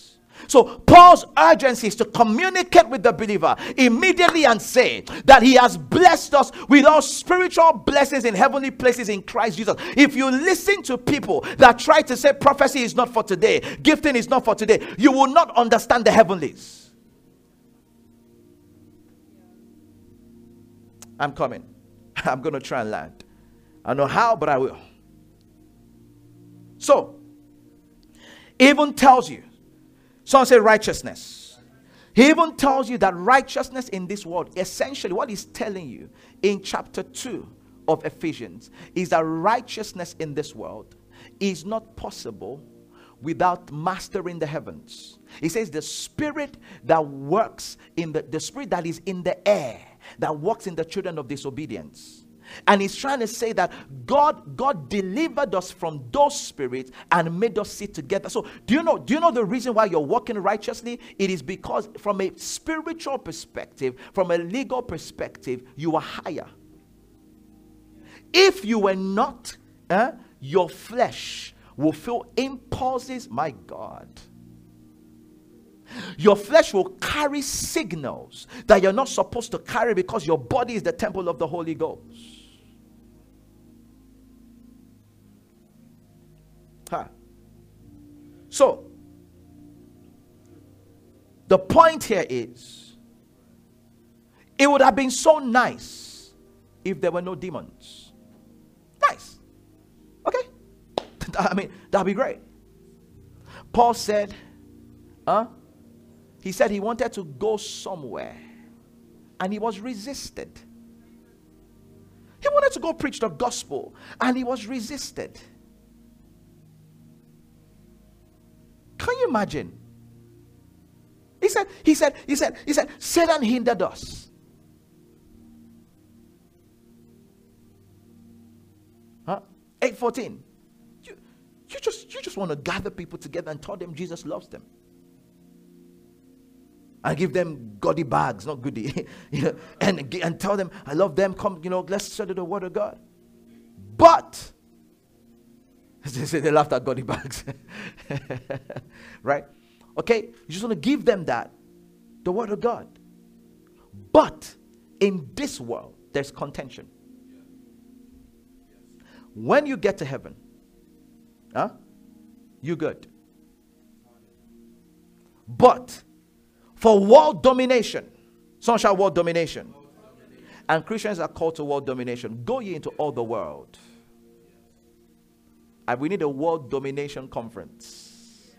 So Paul's urgency is to communicate with the believer immediately and say that he has blessed us with all spiritual blessings in heavenly places in Christ Jesus. If you listen to people that try to say prophecy is not for today, gifting is not for today, you will not understand the heavenlies. I'm coming. I'm going to try and land. I don't know how, but I will. So, even tells you, someone say righteousness. He even tells you that righteousness in this world, essentially, what he's telling you in chapter 2 of Ephesians is that righteousness in this world is not possible without mastering the heavens. He says the spirit that works in the, the spirit that is in the air that works in the children of disobedience. And he's trying to say that God, God delivered us from those spirits and made us sit together. So do you know, do you know the reason why you're walking righteously? It is because from a spiritual perspective, from a legal perspective, you are higher. If you were not, eh, your flesh will feel impulses, my God your flesh will carry signals that you're not supposed to carry because your body is the temple of the Holy Ghost. Huh. So, the point here is it would have been so nice if there were no demons. Nice. Okay? I mean, that'd be great. Paul said, huh? He said he wanted to go somewhere and he was resisted. He wanted to go preach the gospel and he was resisted. Can you imagine? He said, he said, he said, he said, Satan hindered us. Huh? 814. You, you just you just want to gather people together and tell them Jesus loves them and give them gaudy bags, not goody, you know, and, and tell them, I love them, come, you know, let's study the word of God. But, they say they laughed at gaudy bags, right? Okay, you just want to give them that, the word of God. But in this world, there's contention. When you get to heaven, huh? You good. But for world domination. Some shall world domination. And Christians are called to world domination. Go ye into all the world. And we need a world domination conference.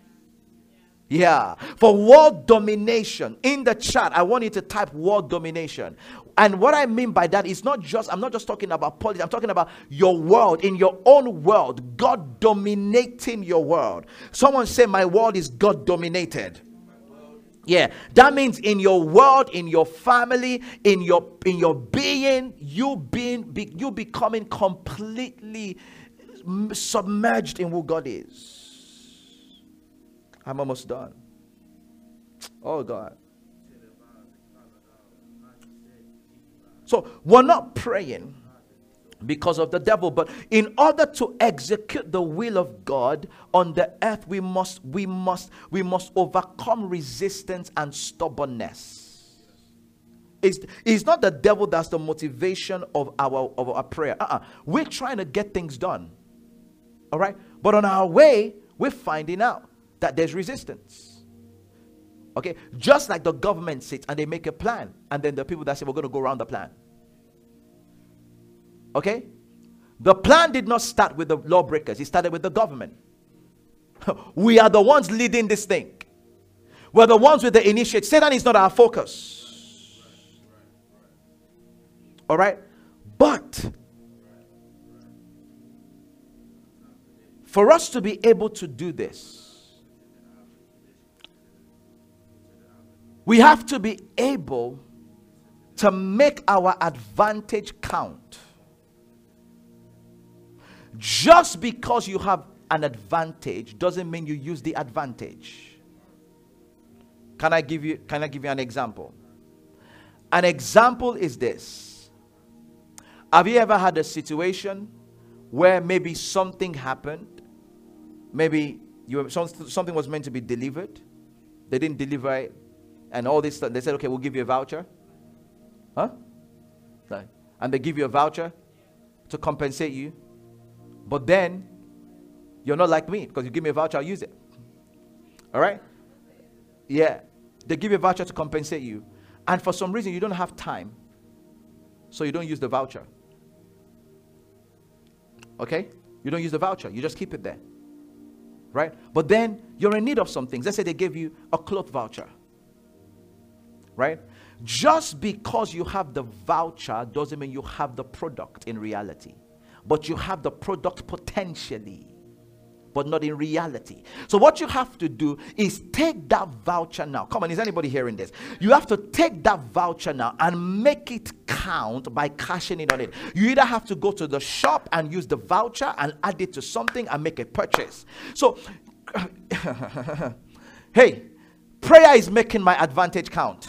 Yeah, for world domination in the chat, I want you to type world domination. And what I mean by that is not just, I'm not just talking about politics, I'm talking about your world, in your own world, God dominating your world. Someone say, My world is God dominated. Yeah, that means in your world, in your family, in your in your being, you being be, you becoming completely submerged in who God is. I'm almost done. Oh God. So we're not praying because of the devil. But in order to execute the will of god on the earth we must we must we must overcome resistance and stubbornness. It's, it's not the devil that's the motivation of our of our prayer. Uh-uh. we're trying to get things done. All right? But on our way we're finding out that there's resistance. Okay? Just like the government sits and they make a plan and then the people that say we're going to go around the plan Okay? The plan did not start with the lawbreakers, it started with the government. we are the ones leading this thing. We're the ones with the initiate. Satan is not our focus. All right? But for us to be able to do this, we have to be able to make our advantage count. Just because you have an advantage doesn't mean you use the advantage. Can I give you can I give you an example? An example is this. Have you ever had a situation where maybe something happened? Maybe you something was meant to be delivered. They didn't deliver it. And all this stuff. They said, okay, we'll give you a voucher. Huh? And they give you a voucher to compensate you. But then you're not like me because you give me a voucher, I'll use it. All right? Yeah. They give you a voucher to compensate you. And for some reason, you don't have time. So you don't use the voucher. Okay? You don't use the voucher. You just keep it there. Right? But then you're in need of some things. Let's say they gave you a cloth voucher. Right? Just because you have the voucher doesn't mean you have the product in reality but you have the product potentially but not in reality. So, what you have to do is take that voucher now. Come on, is anybody hearing this? You have to take that voucher now and make it count by cashing in on it. You either have to go to the shop and use the voucher and add it to something and make a purchase. So, hey, prayer is making my advantage count.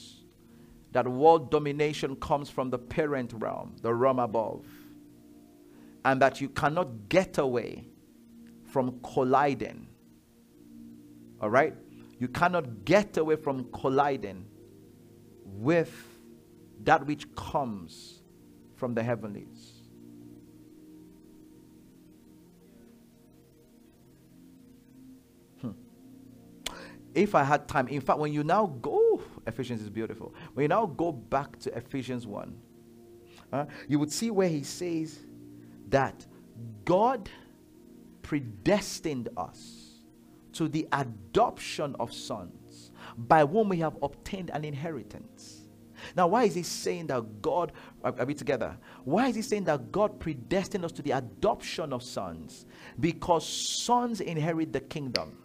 that world domination comes from the parent realm, the realm above, and that you cannot get away from colliding. All right? You cannot get away from colliding with that which comes from the heavenlies. Hmm. If I had time, in fact, when you now go Ephesians is beautiful. When you now go back to Ephesians 1, uh, you would see where he says that God predestined us to the adoption of sons by whom we have obtained an inheritance. Now, why is he saying that God, are we together? Why is he saying that God predestined us to the adoption of sons? Because sons inherit the kingdom.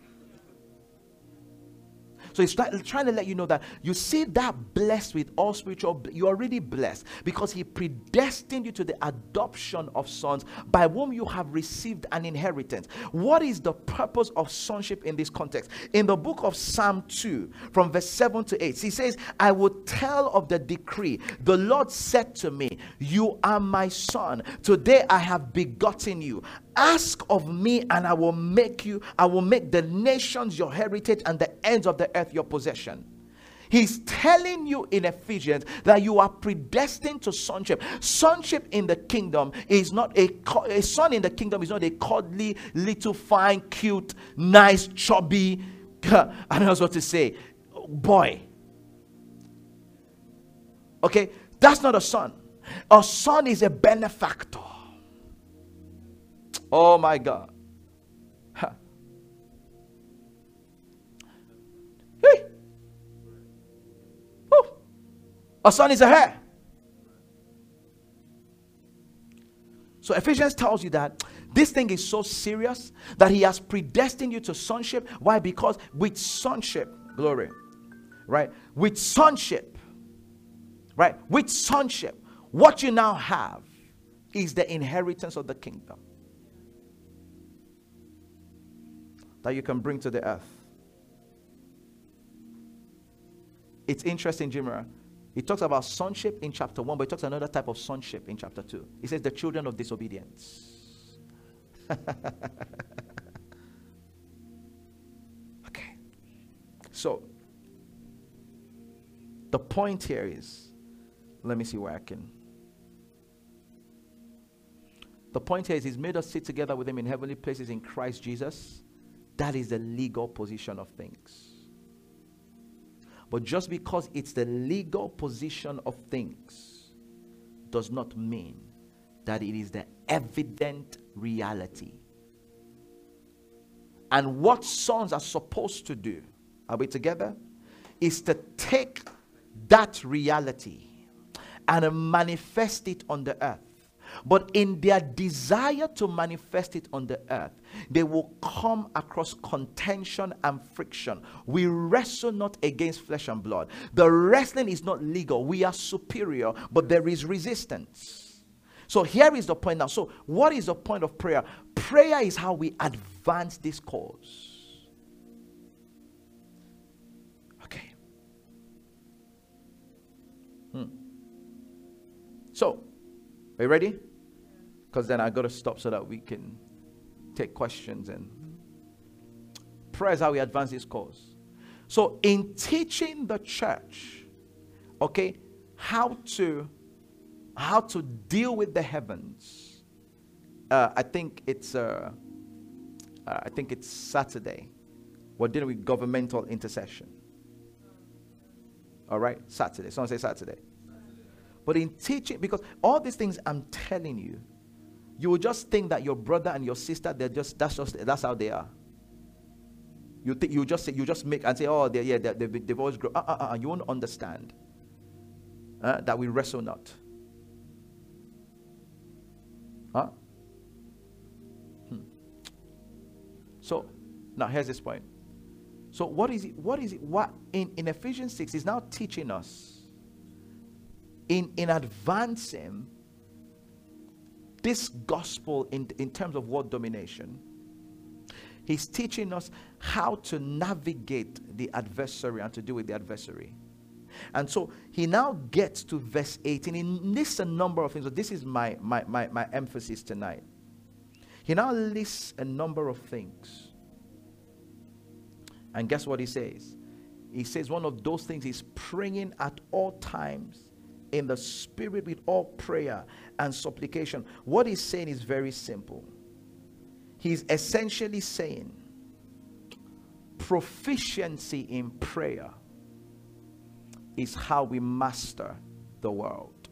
So he's try- trying to let you know that you see that blessed with all spiritual, you're already blessed because he predestined you to the adoption of sons by whom you have received an inheritance. What is the purpose of sonship in this context? In the book of Psalm 2, from verse 7 to 8, he says, I will tell of the decree. The Lord said to me, You are my son. Today I have begotten you. Ask of me, and I will make you, I will make the nations your heritage and the ends of the earth your possession. He's telling you in Ephesians that you are predestined to sonship. Sonship in the kingdom is not a a son in the kingdom is not a cuddly, little, fine, cute, nice, chubby. I don't know what to say, boy. Okay, that's not a son. A son is a benefactor. Oh my God. Hey. Oh. A son is a. So Ephesians tells you that this thing is so serious that he has predestined you to sonship. Why? Because with sonship, glory, right? With sonship, right? With sonship, what you now have is the inheritance of the kingdom. That you can bring to the earth. It's interesting, Jimra. He talks about sonship in chapter 1, but he talks another type of sonship in chapter 2. He says the children of disobedience. okay. So, the point here is let me see where I can. The point here is he's made us sit together with him in heavenly places in Christ Jesus that is the legal position of things. But just because it's the legal position of things does not mean that it is the evident reality. And what sons are supposed to do, are we together? Is to take that reality and manifest it on the earth. But in their desire to manifest it on the earth, they will come across contention and friction. We wrestle not against flesh and blood. The wrestling is not legal. We are superior, but there is resistance. So here is the point now. So, what is the point of prayer? Prayer is how we advance this cause. Okay. Hmm. So, are you ready? Because then I got to stop so that we can take questions and prayer is how we advance this cause. So, in teaching the church, okay, how to how to deal with the heavens, uh, I think it's uh, uh, I think it's Saturday. We're dealing with governmental intercession. All right, Saturday. Someone say Saturday. But in teaching, because all these things I'm telling you, you will just think that your brother and your sister, they're just that's just that's how they are. You think you just say you just make and say, oh, they're, yeah, they've, they've always grown. Uh, uh, uh, you won't understand uh, that we wrestle not. Huh? Hmm. So now here's this point. So what is it? What is it? What in, in Ephesians 6 is now teaching us in, in advancing this gospel in, in terms of world domination, he's teaching us how to navigate the adversary and to deal with the adversary. And so he now gets to verse 18. He lists a number of things. So this is my, my, my, my emphasis tonight. He now lists a number of things. And guess what he says? He says one of those things is praying at all times in the spirit with all prayer and supplication. What he's saying is very simple. He's essentially saying proficiency in prayer is how we master the world.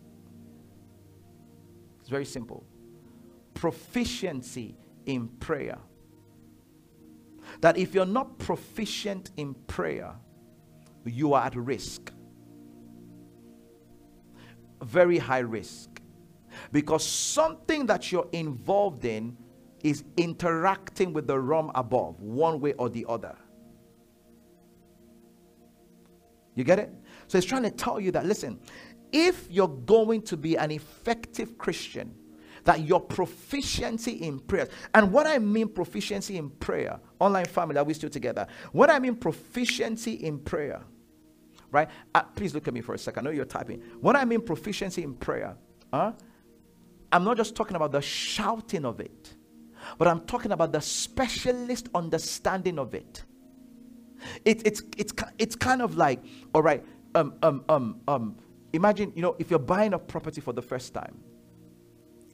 It's very simple. Proficiency in prayer. That if you're not proficient in prayer, you are at risk very high risk because something that you're involved in is interacting with the realm above one way or the other. You get it? So it's trying to tell you that listen, if you're going to be an effective Christian, that your proficiency in prayer, and what I mean proficiency in prayer, online family, are we still together? What I mean proficiency in prayer, right? Uh, please look at me for a second. I know you're typing. What I mean proficiency in prayer, huh? I'm not just talking about the shouting of it, but I'm talking about the specialist understanding of it. It, it's, it's, it's kind of like, all right, um, um, um, um, imagine, you know, if you're buying a property for the first time,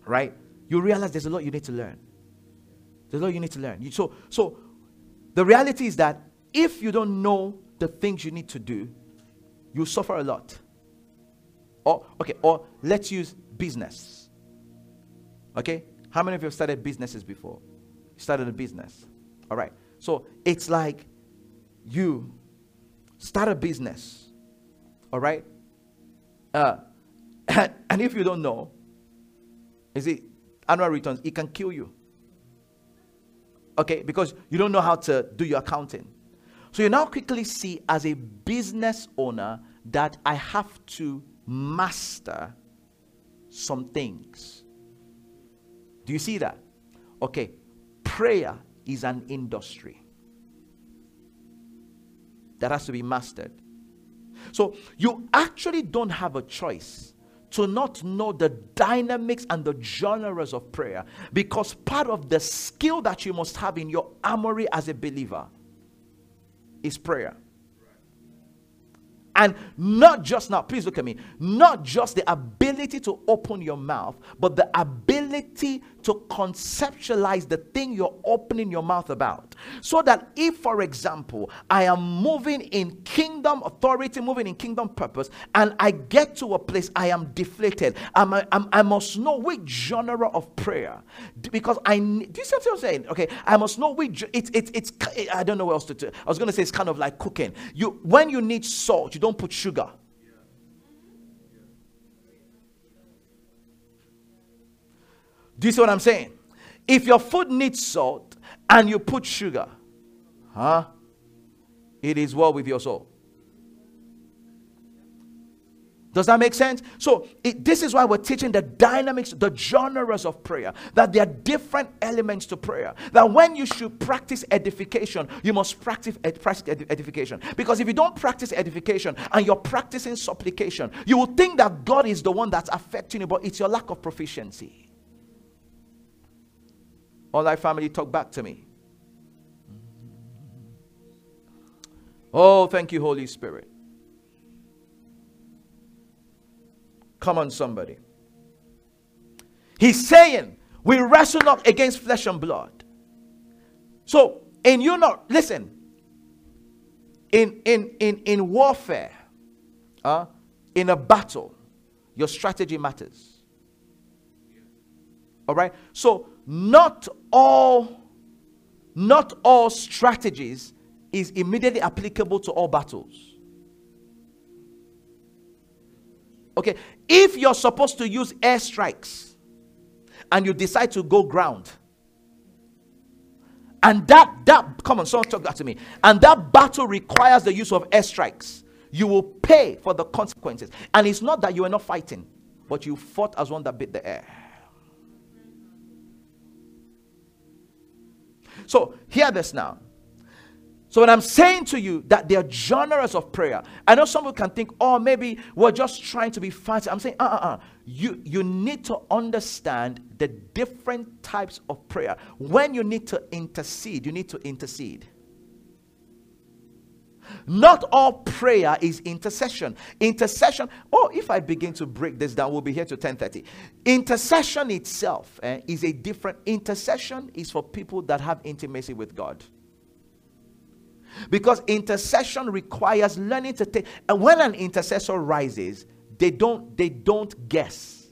right? You realize there's a lot you need to learn. There's a lot you need to learn. You, so, so the reality is that if you don't know the things you need to do, you suffer a lot. Or okay, or let's use business. Okay? How many of you have started businesses before? started a business. All right. So it's like you start a business. All right? Uh, and, and if you don't know, is it annual returns? It can kill you. Okay, because you don't know how to do your accounting. So you now quickly see as a business owner that I have to master some things. Do you see that? Okay, prayer is an industry that has to be mastered. So you actually don't have a choice to not know the dynamics and the genres of prayer because part of the skill that you must have in your armory as a believer is prayer. And not just now, please look at me, not just the ability to open your mouth, but the ability to conceptualize the thing you're opening your mouth about. So that if, for example, I am moving in kingdom authority, moving in kingdom purpose, and I get to a place I am deflated, I'm, I'm, i must know which genre of prayer. Because I, do you see what I'm saying? Okay, I must know which, it's, it's, it's, I don't know what else to do. I was going to say it's kind of like cooking. You, when you need salt, you don't put sugar. Do you see what I'm saying? If your food needs salt and you put sugar, huh? It is well with your soul. Does that make sense? So, it, this is why we're teaching the dynamics, the genres of prayer, that there are different elements to prayer. That when you should practice edification, you must practice, ed, practice ed, edification. Because if you don't practice edification and you're practicing supplication, you will think that God is the one that's affecting you, but it's your lack of proficiency. All thy family talk back to me. Oh, thank you, Holy Spirit. Come on, somebody. He's saying, We wrestle not against flesh and blood. So, in you not, listen, in in in in warfare, uh, in a battle, your strategy matters. All right. So not all not all strategies is immediately applicable to all battles. Okay, if you're supposed to use airstrikes and you decide to go ground, and that that come on, someone talk that to me, and that battle requires the use of airstrikes, you will pay for the consequences. And it's not that you are not fighting, but you fought as one that bit the air. So, hear this now. So, when I'm saying to you that there are genres of prayer, I know some people can think, oh, maybe we're just trying to be fancy. I'm saying, uh uh uh. You, you need to understand the different types of prayer. When you need to intercede, you need to intercede. Not all prayer is intercession. Intercession, oh, if I begin to break this down, we'll be here to 10:30. Intercession itself eh, is a different intercession is for people that have intimacy with God. Because intercession requires learning to take and when an intercessor rises, they don't they don't guess.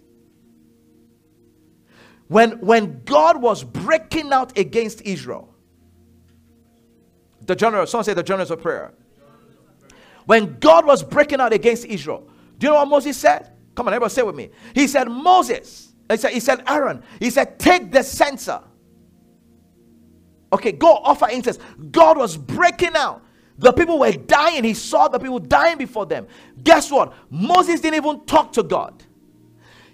When when God was breaking out against Israel, the general, someone say the generals of prayer. When God was breaking out against Israel, do you know what Moses said? Come on, everybody say with me. He said, Moses, he said, he said, Aaron, he said, take the censer. Okay, go offer incense. God was breaking out. The people were dying. He saw the people dying before them. Guess what? Moses didn't even talk to God.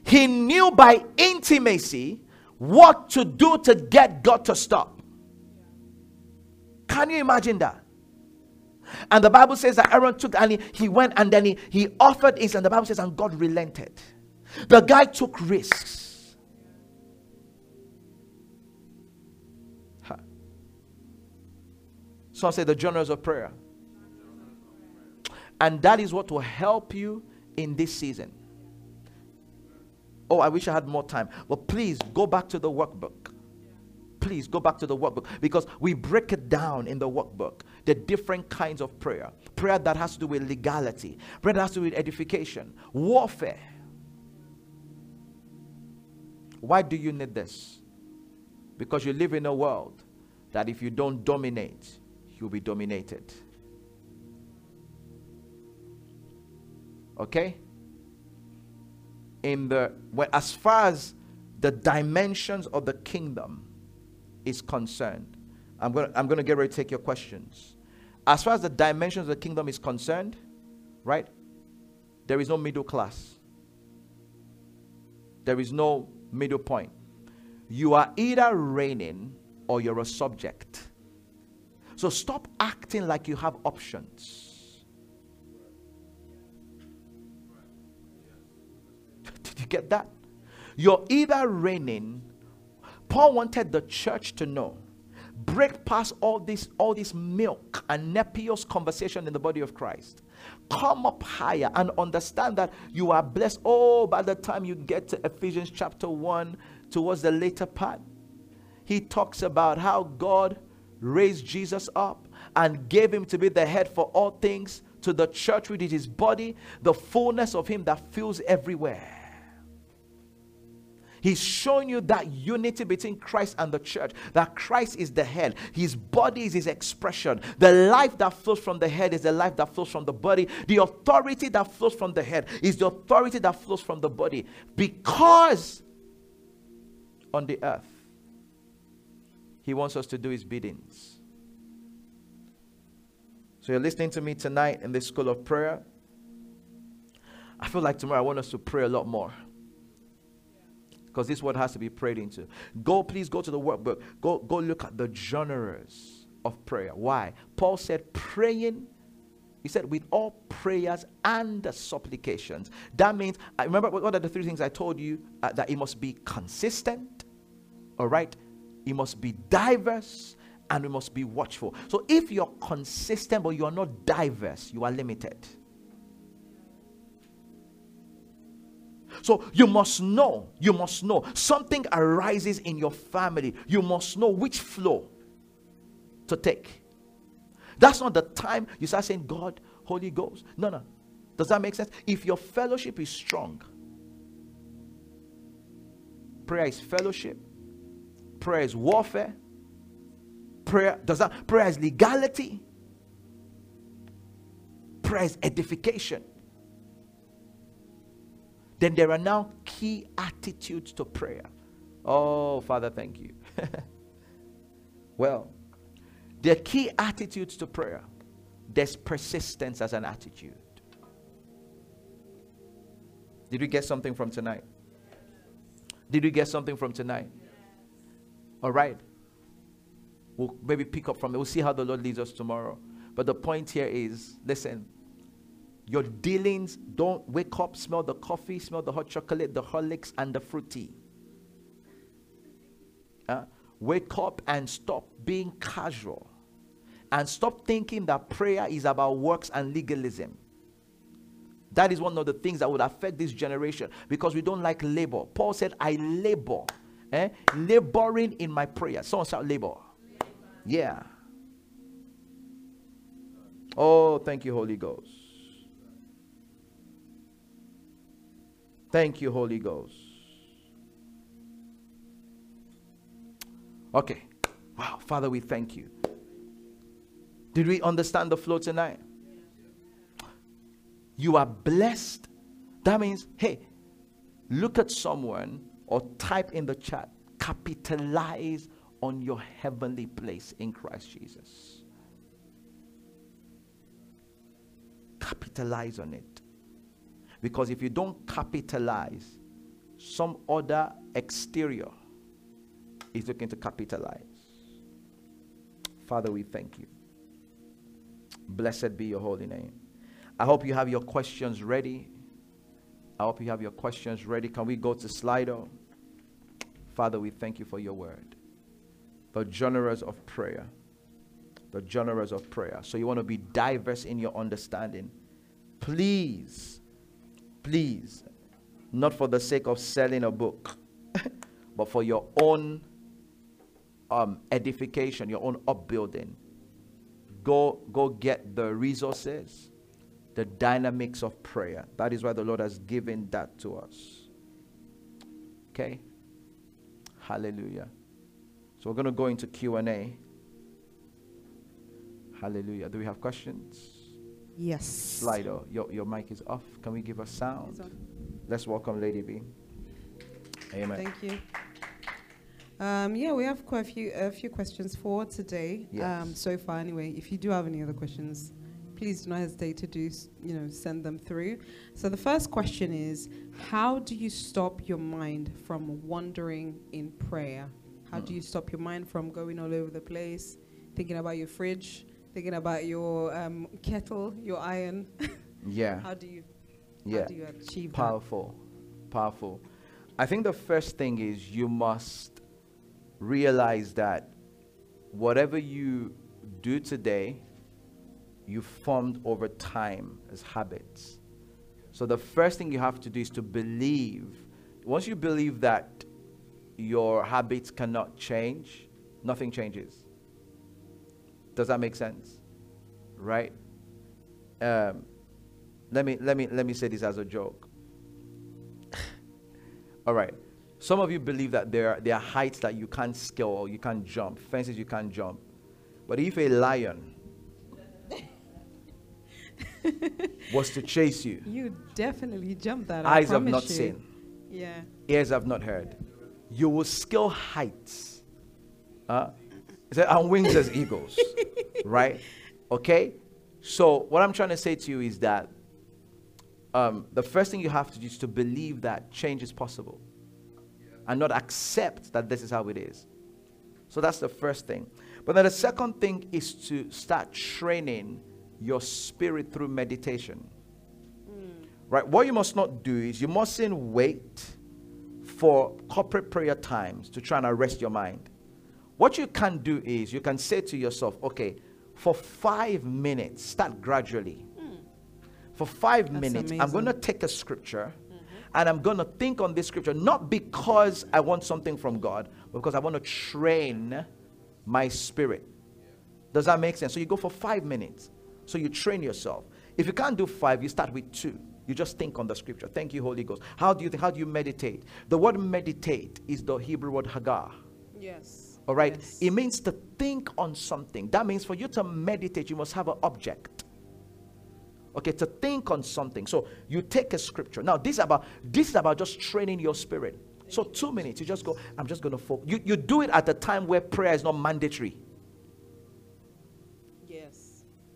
He knew by intimacy what to do to get God to stop. Can you imagine that? And the Bible says that Aaron took and he, he went and then he, he offered it, and the Bible says, and God relented. The guy took risks. Huh. Some say the genres of prayer. And that is what will help you in this season. Oh, I wish I had more time. But please go back to the workbook. Please go back to the workbook because we break it down in the workbook the different kinds of prayer. Prayer that has to do with legality, prayer that has to do with edification, warfare. Why do you need this? Because you live in a world that if you don't dominate, you'll be dominated. Okay? In the well, as far as the dimensions of the kingdom is concerned, I'm gonna I'm gonna get ready to take your questions. As far as the dimensions of the kingdom is concerned, right? There is no middle class. There is no middle point. You are either reigning or you're a subject. So stop acting like you have options. Did you get that? You're either reigning. Paul wanted the church to know break past all this all this milk and nepios conversation in the body of christ. Come up higher and understand that you are blessed. Oh by the time you get to ephesians chapter 1 towards the later part he talks about how god raised jesus up and gave him to be the head for all things to the church which is his body the fullness of him that fills everywhere He's showing you that unity between Christ and the church, that Christ is the head, his body is his expression. The life that flows from the head is the life that flows from the body. The authority that flows from the head is the authority that flows from the body. Because on the earth, he wants us to do his biddings. So you're listening to me tonight in this school of prayer. I feel like tomorrow I want us to pray a lot more because this word has to be prayed into. Go, please go to the workbook. Go, go look at the genres of prayer. Why? Paul said, praying. He said, with all prayers and supplications. That means, I remember what are the three things I told you? Uh, that it must be consistent, all right? It must be diverse, and we must be watchful. So if you're consistent but you are not diverse, you are limited. So you must know, you must know something arises in your family. You must know which flow to take. That's not the time you start saying, God, Holy Ghost. No, no. Does that make sense? If your fellowship is strong, prayer is fellowship, prayer is warfare, prayer does that prayer is legality, prayer is edification then there are now key attitudes to prayer. Oh, Father, thank you. well, there are key attitudes to prayer. There's persistence as an attitude. Did we get something from tonight? Did we get something from tonight? All right. We'll maybe pick up from it. We'll see how the Lord leads us tomorrow. But the point here is listen, your dealings don't wake up, smell the coffee, smell the hot chocolate, the Horlicks, and the fruity. Uh, wake up and stop being casual. And stop thinking that prayer is about works and legalism. That is one of the things that would affect this generation because we don't like labor. Paul said, I labor. Eh? Laboring in my prayer. Someone shout labor. labor. Yeah. Oh, thank you, Holy Ghost. Thank you, Holy Ghost. Okay. Wow, Father, we thank you. Did we understand the flow tonight? You are blessed. That means, hey, look at someone or type in the chat, capitalize on your heavenly place in Christ Jesus. capitalize on it. Because if you don't capitalize, some other exterior is looking to capitalize. Father, we thank you. Blessed be your holy name. I hope you have your questions ready. I hope you have your questions ready. Can we go to Slido? Father, we thank you for your word. The genres of prayer. The genres of prayer. So you want to be diverse in your understanding. Please, please, not for the sake of selling a book, but for your own um, edification, your own upbuilding. Go, go get the resources, the dynamics of prayer. That is why the Lord has given that to us. Okay? Hallelujah. So we're going to go into Q&A. Hallelujah. Do we have questions? Yes. Slido, your, your mic is off. Can we give a sound? Let's welcome Lady B. Amen. Thank you. Um, yeah, we have quite a few a few questions for today. Um, so far, anyway. If you do have any other questions, please do not hesitate to do you know send them through. So the first question is, how do you stop your mind from wandering in prayer? How do you stop your mind from going all over the place, thinking about your fridge, thinking about your um, kettle, your iron? Yeah. How do you Yeah. how do you achieve that? Powerful. Powerful. I think the first thing is you must realize that whatever you do today, you formed over time as habits. So the first thing you have to do is to believe. Once you believe that your habits cannot change, nothing changes. Does that make sense? Right? Um, let me let me let me say this as a joke. All right. Some of you believe that there are, there are heights that you can't scale or you can't jump, fences you can't jump. But if a lion was to chase you, You definitely jump that. I eyes have not you. seen, Yeah. ears have not heard, you will scale heights. Uh, said, and wings as eagles. right? Okay? So, what I'm trying to say to you is that um, the first thing you have to do is to believe that change is possible and not accept that this is how it is. So, that's the first thing. But then the second thing is to start training your spirit through meditation. Right? What you must not do is you mustn't wait for corporate prayer times to try and arrest your mind. What you can do is you can say to yourself, okay, for five minutes, start gradually. Hmm. For five That's minutes, I'm going to take a scripture mm-hmm. and I'm going to think on this scripture, not because I want something from God, but because I want to train my spirit. Does that make sense? So you go for five minutes. So you train yourself. If you can't do five, you start with two. You just think on the scripture. Thank you, Holy Ghost. How do you think? How do you meditate? The word meditate is the Hebrew word hagah. Yes. All right. Yes. It means to think on something. That means for you to meditate, you must have an object. Okay, to think on something. So you take a scripture. Now, this is about this is about just training your spirit. So two minutes, you just go, I'm just gonna focus. You, you do it at a time where prayer is not mandatory.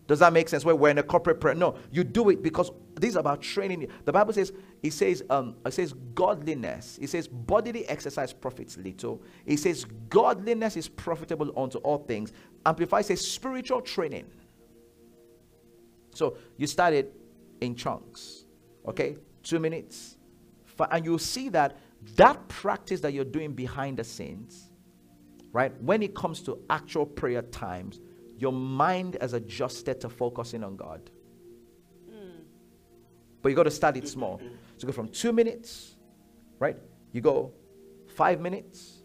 Does that make sense? Where we're in a corporate prayer. No, you do it because this is about training. you. The Bible says, it says, um, it says godliness. It says bodily exercise profits little. It says godliness is profitable unto all things. Amplify says spiritual training. So you start it in chunks. Okay? Two minutes. And you'll see that that practice that you're doing behind the scenes, right? When it comes to actual prayer times, your mind has adjusted to focusing on God. But you got to start it small. So go from two minutes, right? You go five minutes,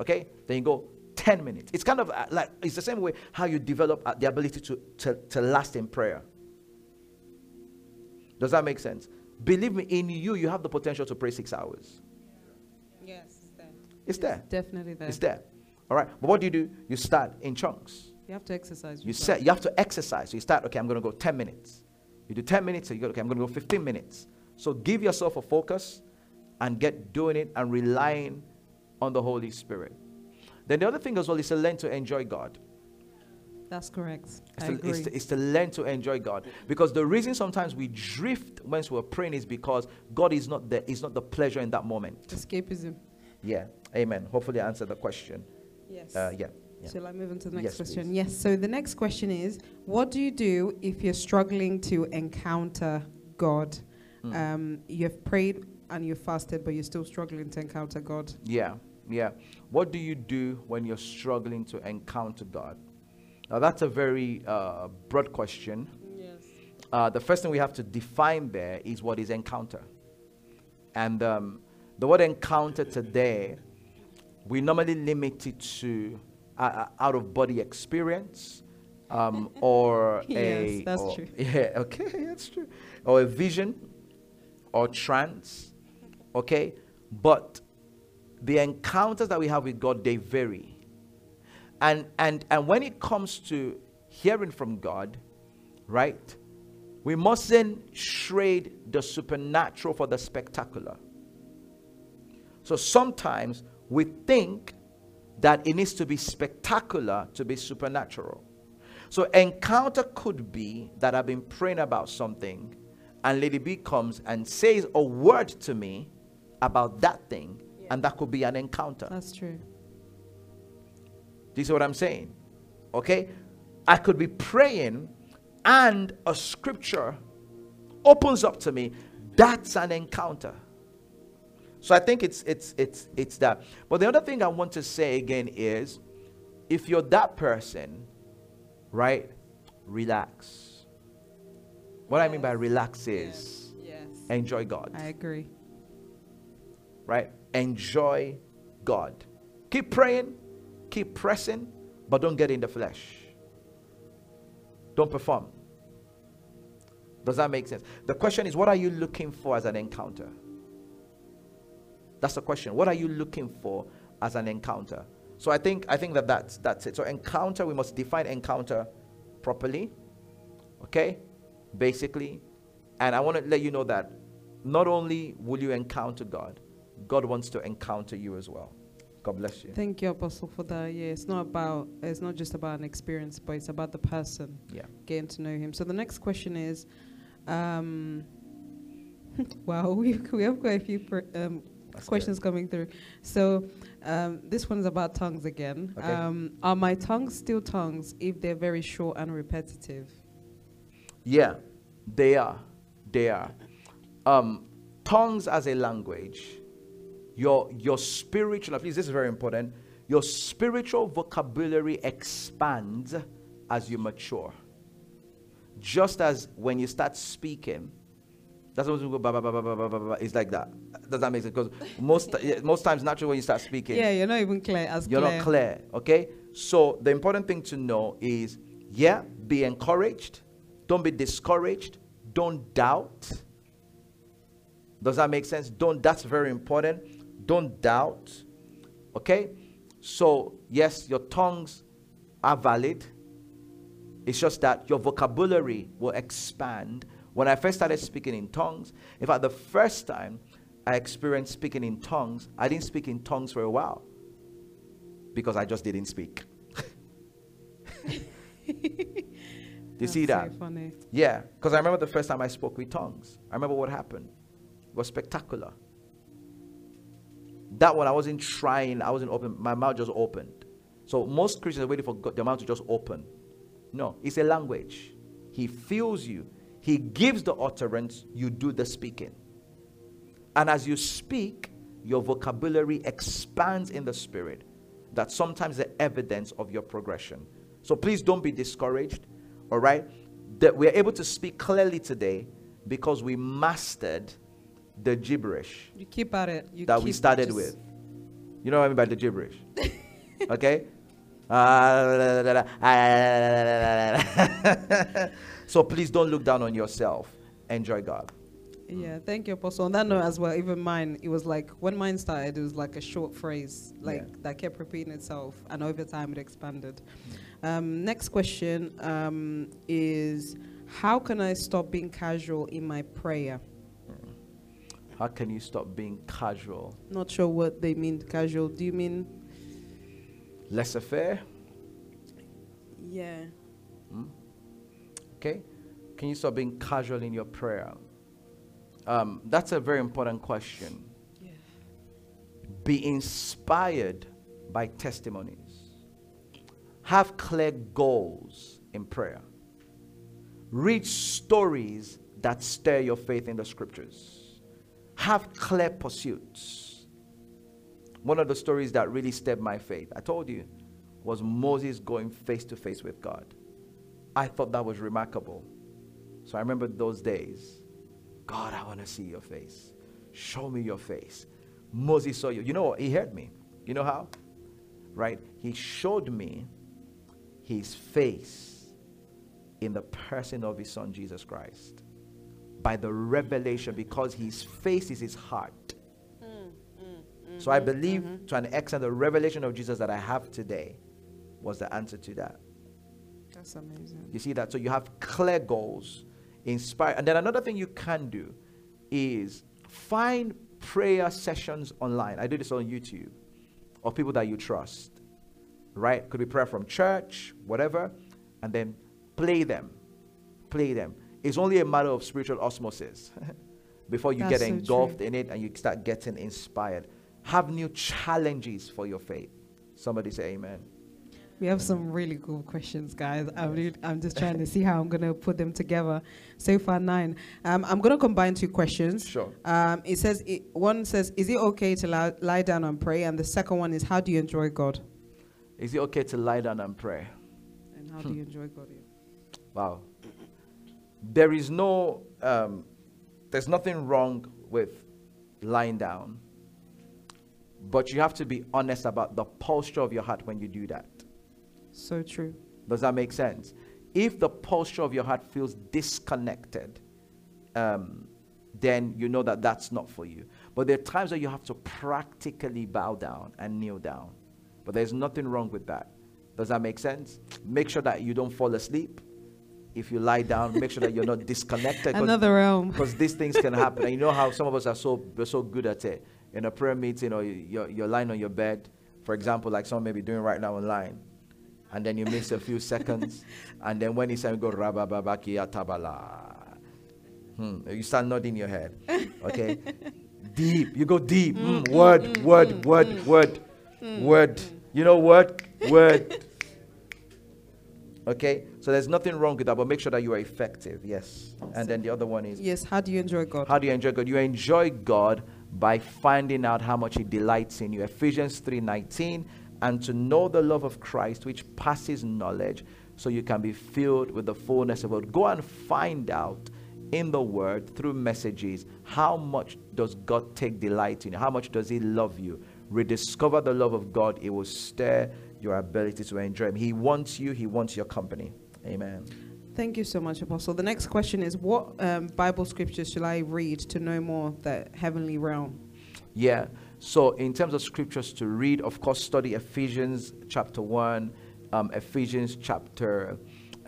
okay? Then you go 10 minutes. It's kind of uh, like, it's the same way how you develop uh, the ability to, to, to last in prayer. Does that make sense? Believe me, in you, you have the potential to pray six hours. Yes. It's there. It's there. Definitely there. It's there. All right. But what do you do? You start in chunks. You have to exercise. You set. You have to exercise. So you start. Okay, I'm going to go 10 minutes. You do 10 minutes. So you go. Okay, I'm going to go 15 minutes. So give yourself a focus, and get doing it and relying on the Holy Spirit. Then the other thing as well is to learn to enjoy God. That's correct. It's I to, agree. it's, to, it's to learn to enjoy God. Because the reason sometimes we drift once we're praying is because God is not the is not the pleasure in that moment. Escapism. Yeah. Amen. Hopefully I answered the question. Yes. Uh, yeah. yeah. Shall I move on to the next Yes, question? please. Yes. So the next question is what do you do if you're struggling to encounter God? Mm. Um, you've prayed and you've fasted, but you're still struggling to encounter God. Yeah, yeah. What do you do when you're struggling to encounter God? Now, that's a very uh, broad question. Yes. Uh, the first thing we have to define there is what is encounter. And um, the word encounter today, we normally limit it to uh, out of body experience um, or a. Yes, that's or- true. Yeah, okay, that's true. Or a vision or trance, okay? But the encounters that we have with God, they vary. And, and, and when it comes to hearing from God, right, we mustn't trade the supernatural for the spectacular. So sometimes we think that it needs to be spectacular to be supernatural. So encounter could be that I've been praying about something and Lady B comes and says a word to me about that thing and that could be an encounter. That's true. Do you see what I'm saying? Okay? I could be praying and a scripture opens up to me. That's an encounter. So I think it's it's it's it's that. But the other thing I want to say again is if you're that person, right? Relax. What I mean by relax is Yes. enjoy God I agree. right? Enjoy God. Keep praying, keep pressing, but don't get in the flesh. Don't perform. Does that make sense? The question is, what are you looking for as an encounter? That's the question. What are you looking for as an encounter? So I think I think that that's that's it. So encounter, we must define encounter properly. Okay? Basically, and I want to let you know that not only will you encounter God, God wants to encounter you as well. God bless you. Thank you, Apostle, for that. Yeah, it's not about it's not just about an experience, but it's about the person Yeah. getting to know him. So the next question is, um, wow, we we have quite a few per, um, That's questions coming through. So um, this one's about tongues again. Okay. Um, are my tongues still tongues if they're very short and repetitive? Yeah, they are. They are. Um, tongues as a language, your your spiritual, please, this is very important. Your spiritual vocabulary expands as you mature. Just as when you start speaking, that's what we go ba ba ba ba ba ba ba. It's like that. Does that make sense? Because most most times, naturally, when you start speaking, Yeah, you're not even clear as you're clear. not clear okay so the important thing to know is yeah be encouraged don't be discouraged don't doubt does that make sense don't that's very important don't doubt okay so yes your tongues are valid it's just that your vocabulary will expand. When I first started speaking in tongues, in fact, the first time I experienced speaking in tongues, I didn't speak in tongues for a while because I just didn't speak. you see that? Funny. Yeah, because I remember the first time I spoke with tongues. I remember what happened. It was spectacular. That one, I wasn't trying, I wasn't open, my mouth just opened. So most Christians are waiting for God, their mouth to just open. No, it's a language. He fills you, He gives the utterance, you do the speaking. And as you speak, your vocabulary expands in the spirit. That's sometimes the evidence of your progression. So please don't be discouraged, all right? That we're able to speak clearly today because we mastered the gibberish You keep at it. You that we started just- with. You know what I mean by the gibberish? okay? Uh, so please don't look down on yourself. Enjoy God. Yeah, thank you, Apostle. On that note as well, even mine, it was like when mine started, it was like a short phrase, like Yeah. that kept repeating itself, and over time it expanded. Um, next question um, is How can I stop being casual in my prayer? How can you stop being casual? Not sure what they mean casual. Do you mean? Laissez faire? Yeah. Hmm? Okay? Can you stop being casual in your prayer? Um, that's a very important question. Yeah. Be inspired by testimonies. Have clear goals in prayer. Read stories that stir your faith in the scriptures. Have clear pursuits. One of the stories that really stirred my faith, I told you, was Moses going face to face with God. I thought that was remarkable. So I remember those days. God, I want to see your face. Show me your face. Moses saw you. You know what? He heard me. You know how? Right? He showed me his face in the person of his son Jesus Christ by the revelation because his face is his heart. so I mm-hmm. believe mm-hmm. to an extent the revelation of Jesus that I have today was the answer to that. That's amazing. You see that? So you have clear goals, inspire. And then another thing you can do is find prayer sessions online. I do this on YouTube of people that you trust. Right? Could be prayer from church, whatever, and then play them. Play them. It's only a matter of spiritual osmosis before you That's get so engulfed true. in it and you start getting inspired. Have new challenges for your faith. Somebody say amen. We have some really cool questions, guys. I'm, really, I'm just trying to see how I'm going to put them together. So far, nine. Um, I'm going to combine two questions. Sure. Um, it says it, one says, "Is it okay to lie, lie down and pray?" And the second one is, "How do you enjoy God?" Is it okay to lie down and pray? And how do you enjoy God? Wow. There is no, um, there's nothing wrong with lying down, but you have to be honest about the posture of your heart when you do that. So true. Does that make sense? If the posture of your heart feels disconnected, um, then you know that that's not for you. But there are times that you have to practically bow down and kneel down. But there's nothing wrong with that. Does that make sense? Make sure that you don't fall asleep. If you lie down, make sure that you're not disconnected. Another realm. because these things can happen. And you know how some of us are so we're so good at it. In a prayer meeting, or you- you're, you're lying on your bed, for example, like someone may be doing right now online, and then you miss a few seconds, and then when it's time, you go rabababaki atabala. Hmm. You start nodding your head. Okay, deep. You go deep. Hmm, mm, word, mm, word, mm, word, mm. word, word. You know word, word. Okay, so there's nothing wrong with that, but make sure that you are effective. Yes, and then the other one is Yes. How do you enjoy God? how do you enjoy God? You enjoy God by finding out how much He delights in you. Ephesians 3:19, and to know the love of Christ, which passes knowledge, so you can be filled with the fullness of God. Go and find out in the Word through messages how much does God take delight in you? How much does He love you? Rediscover the love of God. It will stir your ability to enjoy Him. He wants you. He wants your company. Amen. Thank you so much, Apostle. The next question is, what um, Bible scriptures shall I read to know more of the heavenly realm? Yeah. So, in terms of scriptures to read, of course, study Ephesians chapter one, um, Ephesians chapter,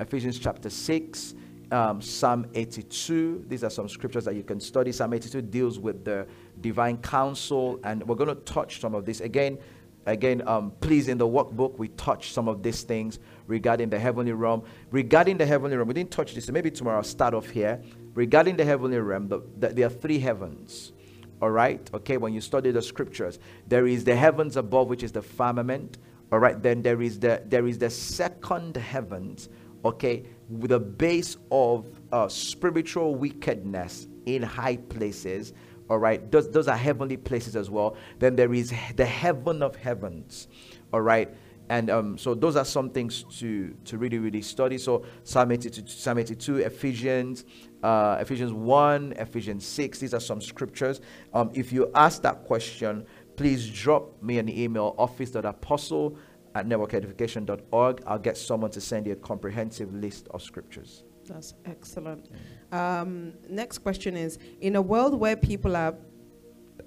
Ephesians chapter six, um, Psalm 82. These are some scriptures that you can study. Psalm 82 deals with the divine counsel, and we're going to touch some of this again. Again, um, please, in the workbook, we touch some of these things regarding the heavenly realm. Regarding the heavenly realm, we didn't touch this. So maybe tomorrow I'll start off here. Regarding the heavenly realm, the, the, there are three heavens. All right. Okay. When you study the scriptures, there is the heavens above, which is the firmament. All right. Then there is the there is the second heavens. Okay, with a base of uh, spiritual wickedness in high places. All right. Those those are heavenly places as well. Then there is the heaven of heavens. All right. And um, so those are some things to, to really, really study. So Psalm 82, Psalm 82 Ephesians, uh, Ephesians 1, Ephesians 6. These are some scriptures. Um, if you ask that question, please drop me an email, office.apostle at networkedification.org. I'll get someone to send you a comprehensive list of scriptures. That's excellent. Um, next question is In a world where people are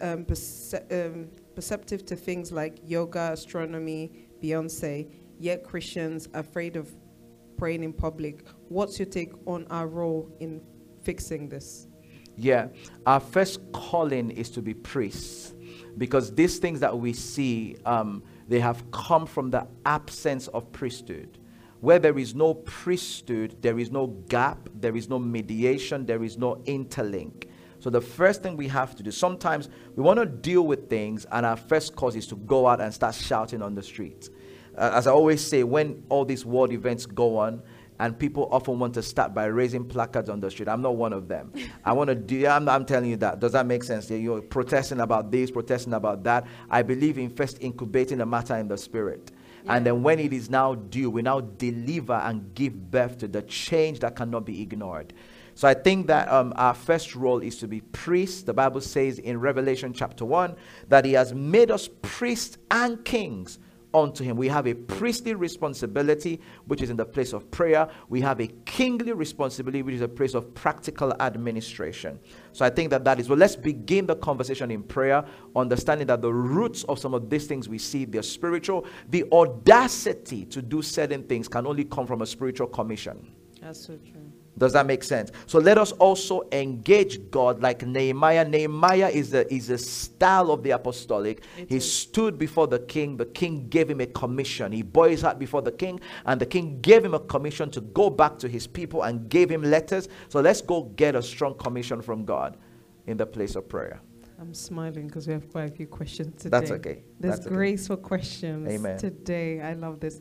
um, perce- um, perceptive to things like yoga, astronomy, Beyonce, yet Christians afraid of praying in public, what's your take on our role in fixing this? Yeah, our first calling is to be priests because these things that we see, um, they have come from the absence of priesthood. Where there is no priesthood, there is no gap, there is no mediation, there is no interlink. So the first thing we have to do, sometimes we want to deal with things, and our first cause is to go out and start shouting on the streets. Uh, as I always say, when all these world events go on, and people often want to start by raising placards on the street. I'm not one of them. I want to do. I'm, I'm telling you that. Does that make sense? You're protesting about this, protesting about that. I believe in first incubating the matter in the spirit. And then when it is now due, we now deliver and give birth to the change that cannot be ignored. So I think that um, our first role is to be priests. The Bible says in Revelation chapter 1 that He has made us priests and kings unto him. We have a priestly responsibility, which is in the place of prayer. We have a kingly responsibility, which is a place of practical administration. So I think that that is well. Let's begin the conversation in prayer, understanding that the roots of some of these things we see they're spiritual. The audacity to do certain things can only come from a spiritual commission. That's so true. Does that make sense? So let us also engage God like Nehemiah. Nehemiah is the is a style of the apostolic. It he is. stood before the king. The king gave him a commission. He bore his heart before the king, and the king gave him a commission to go back to his people and gave him letters. So let's go get a strong commission from God in the place of prayer. I'm smiling because we have quite a few questions today. That's okay. There's That's okay. grace for questions Amen. today. I love this.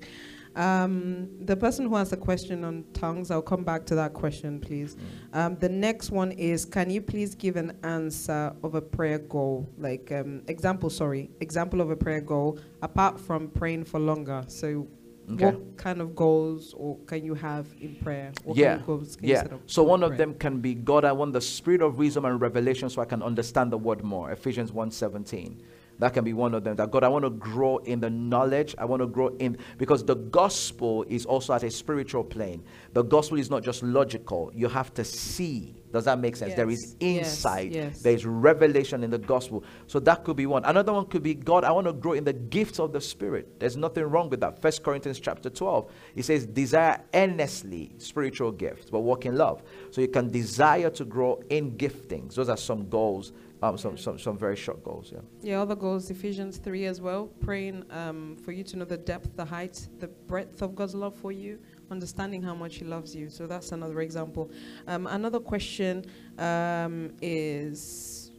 Um, the person who asked a question on tongues, I'll come back to that question, please. Mm. Um, the next one is Can you please give an answer of a prayer goal? Like, um, example, sorry, example of a prayer goal apart from praying for longer. So, Okay. what kind of goals or can you have in prayer? What Yeah, kind of goals can you Yeah. set up So one of them can be God, I want the spirit of wisdom and revelation so I can understand the word more. Ephesians 1:17. That can be one of them. That God, I want to grow in the knowledge. I want to grow in because the gospel is also at a spiritual plane. The gospel is not just logical. You have to see. Does that make sense? There is Yes, yes, insight. yes. There is revelation in the gospel. So that could be one. Another one could be God, I want to grow in the gifts of the spirit. There's nothing wrong with that. First Corinthians chapter 12. It says, desire earnestly spiritual gifts, but walk in love. So you can desire to grow in giftings. Those are some goals. Um, some, some some very short goals, yeah. Yeah, other goals, Ephesians 3 as well. Praying um, for you to know the depth, the height, the breadth of God's love for you, understanding how much He loves you. So that's another example. Um, another question um, is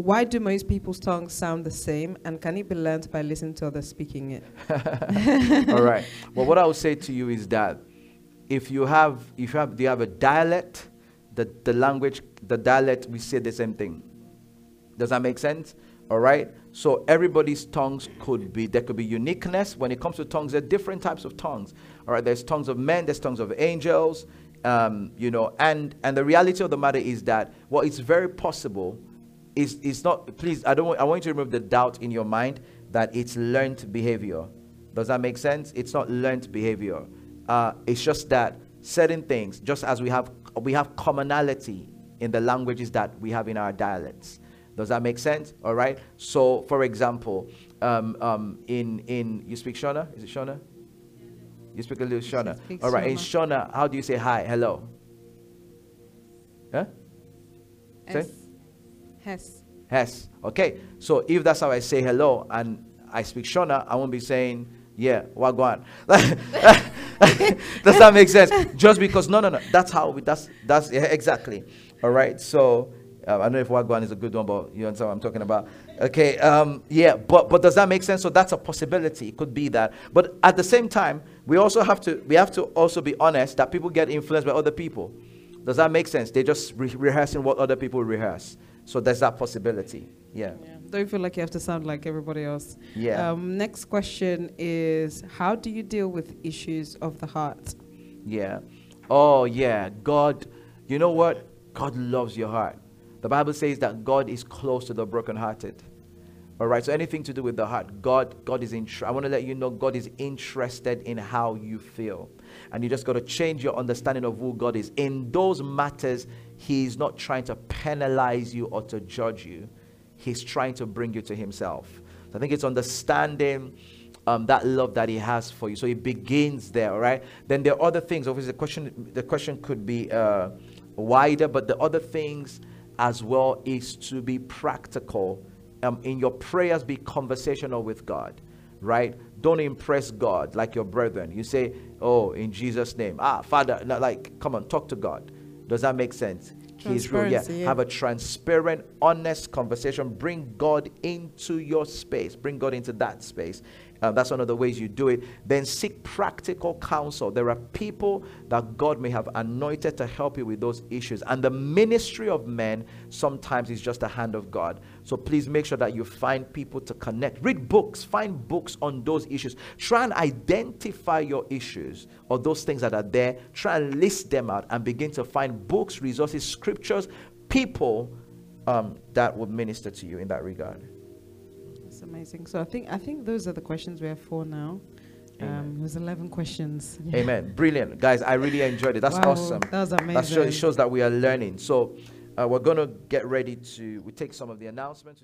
Why do most people's tongues sound the same, and can it be learned by listening to others speaking it? All right. Well, what I would say to you is that if you have, if you have, do you have a dialect? The the language, the dialect, we say the same thing. Does that make sense? All right. So everybody's tongues could be there could be uniqueness when it comes to tongues. There are different types of tongues. All right. There's tongues of men. There's tongues of angels. Um, you know, and and the reality of the matter is that well, it's very possible. Is it's not. Please, I don't. Want, I want you to remove the doubt in your mind that it's learned behavior. Does that make sense? It's not learned behavior. Uh, it's just that certain things, just as we have we have commonality in the languages that we have in our dialects. Does that make sense? All right. So, for example, um, um, in in you speak Shona? Is it Shona? You speak a little Shona. All right. In Shona. How do you say hi? Hello. Huh? Say? Hess. Yes. Okay. So if that's how I say hello and I speak Shona, I won't be saying, yeah, wagwan. Does that make sense? Just because no, no, no. That's how we. That's that's yeah, exactly. All right. So uh, I don't know if wagwan is a good one, but you understand what I'm talking about. Okay. Um. Yeah. But but does that make sense? So that's a possibility. It could be that. But at the same time, we also have to we have to also be honest that people get influenced by other people. Does that make sense? They're just re- rehearsing what other people rehearse. So there's that possibility. Yeah. Yeah. Don't feel like you have to sound like everybody else. Yeah. Um, next question is How do you deal with issues of the heart? Yeah. Oh, yeah. God, you know what? God loves your heart. The Bible says that God is close to the brokenhearted. All right. So anything to do with the heart, God, God is in. I want to let you know God is interested in how you feel, and you just got to change your understanding of who God is. In those matters, He's not trying to penalize you or to judge you. He's trying to bring you to Himself. So I think it's understanding um, that love that He has for you. So it begins there, right? Then there are other things. Obviously, the question the question could be uh, wider, but the other things as well is to be practical. Um, in your prayers, be conversational with God. right? Don't impress God like your brethren. You say, "Oh, in Jesus' name." Ah, Father, like, come on, talk to God. Does that make sense? He's real. Yeah. Yeah. Have a transparent, honest conversation. Bring God into your space. Bring God into that space. Uh, that's one of the ways you do it. Then seek practical counsel. There are people that God may have anointed to help you with those issues. And the ministry of men sometimes is just a hand of God. So please make sure that you find people to connect. Read books. Find books on those issues. Try and identify your issues or those things that are there. Try and list them out and begin to find books, resources, scriptures, people um, that would minister to you in that regard. Amazing. So I think I think those are the questions we have for now. Um, it was 11 questions. Yeah. Amen. Brilliant. Guys, I really enjoyed it. That's Wow, awesome. That was amazing. That show, it shows that we are learning. So uh, we're going to get ready to we take some of the announcements.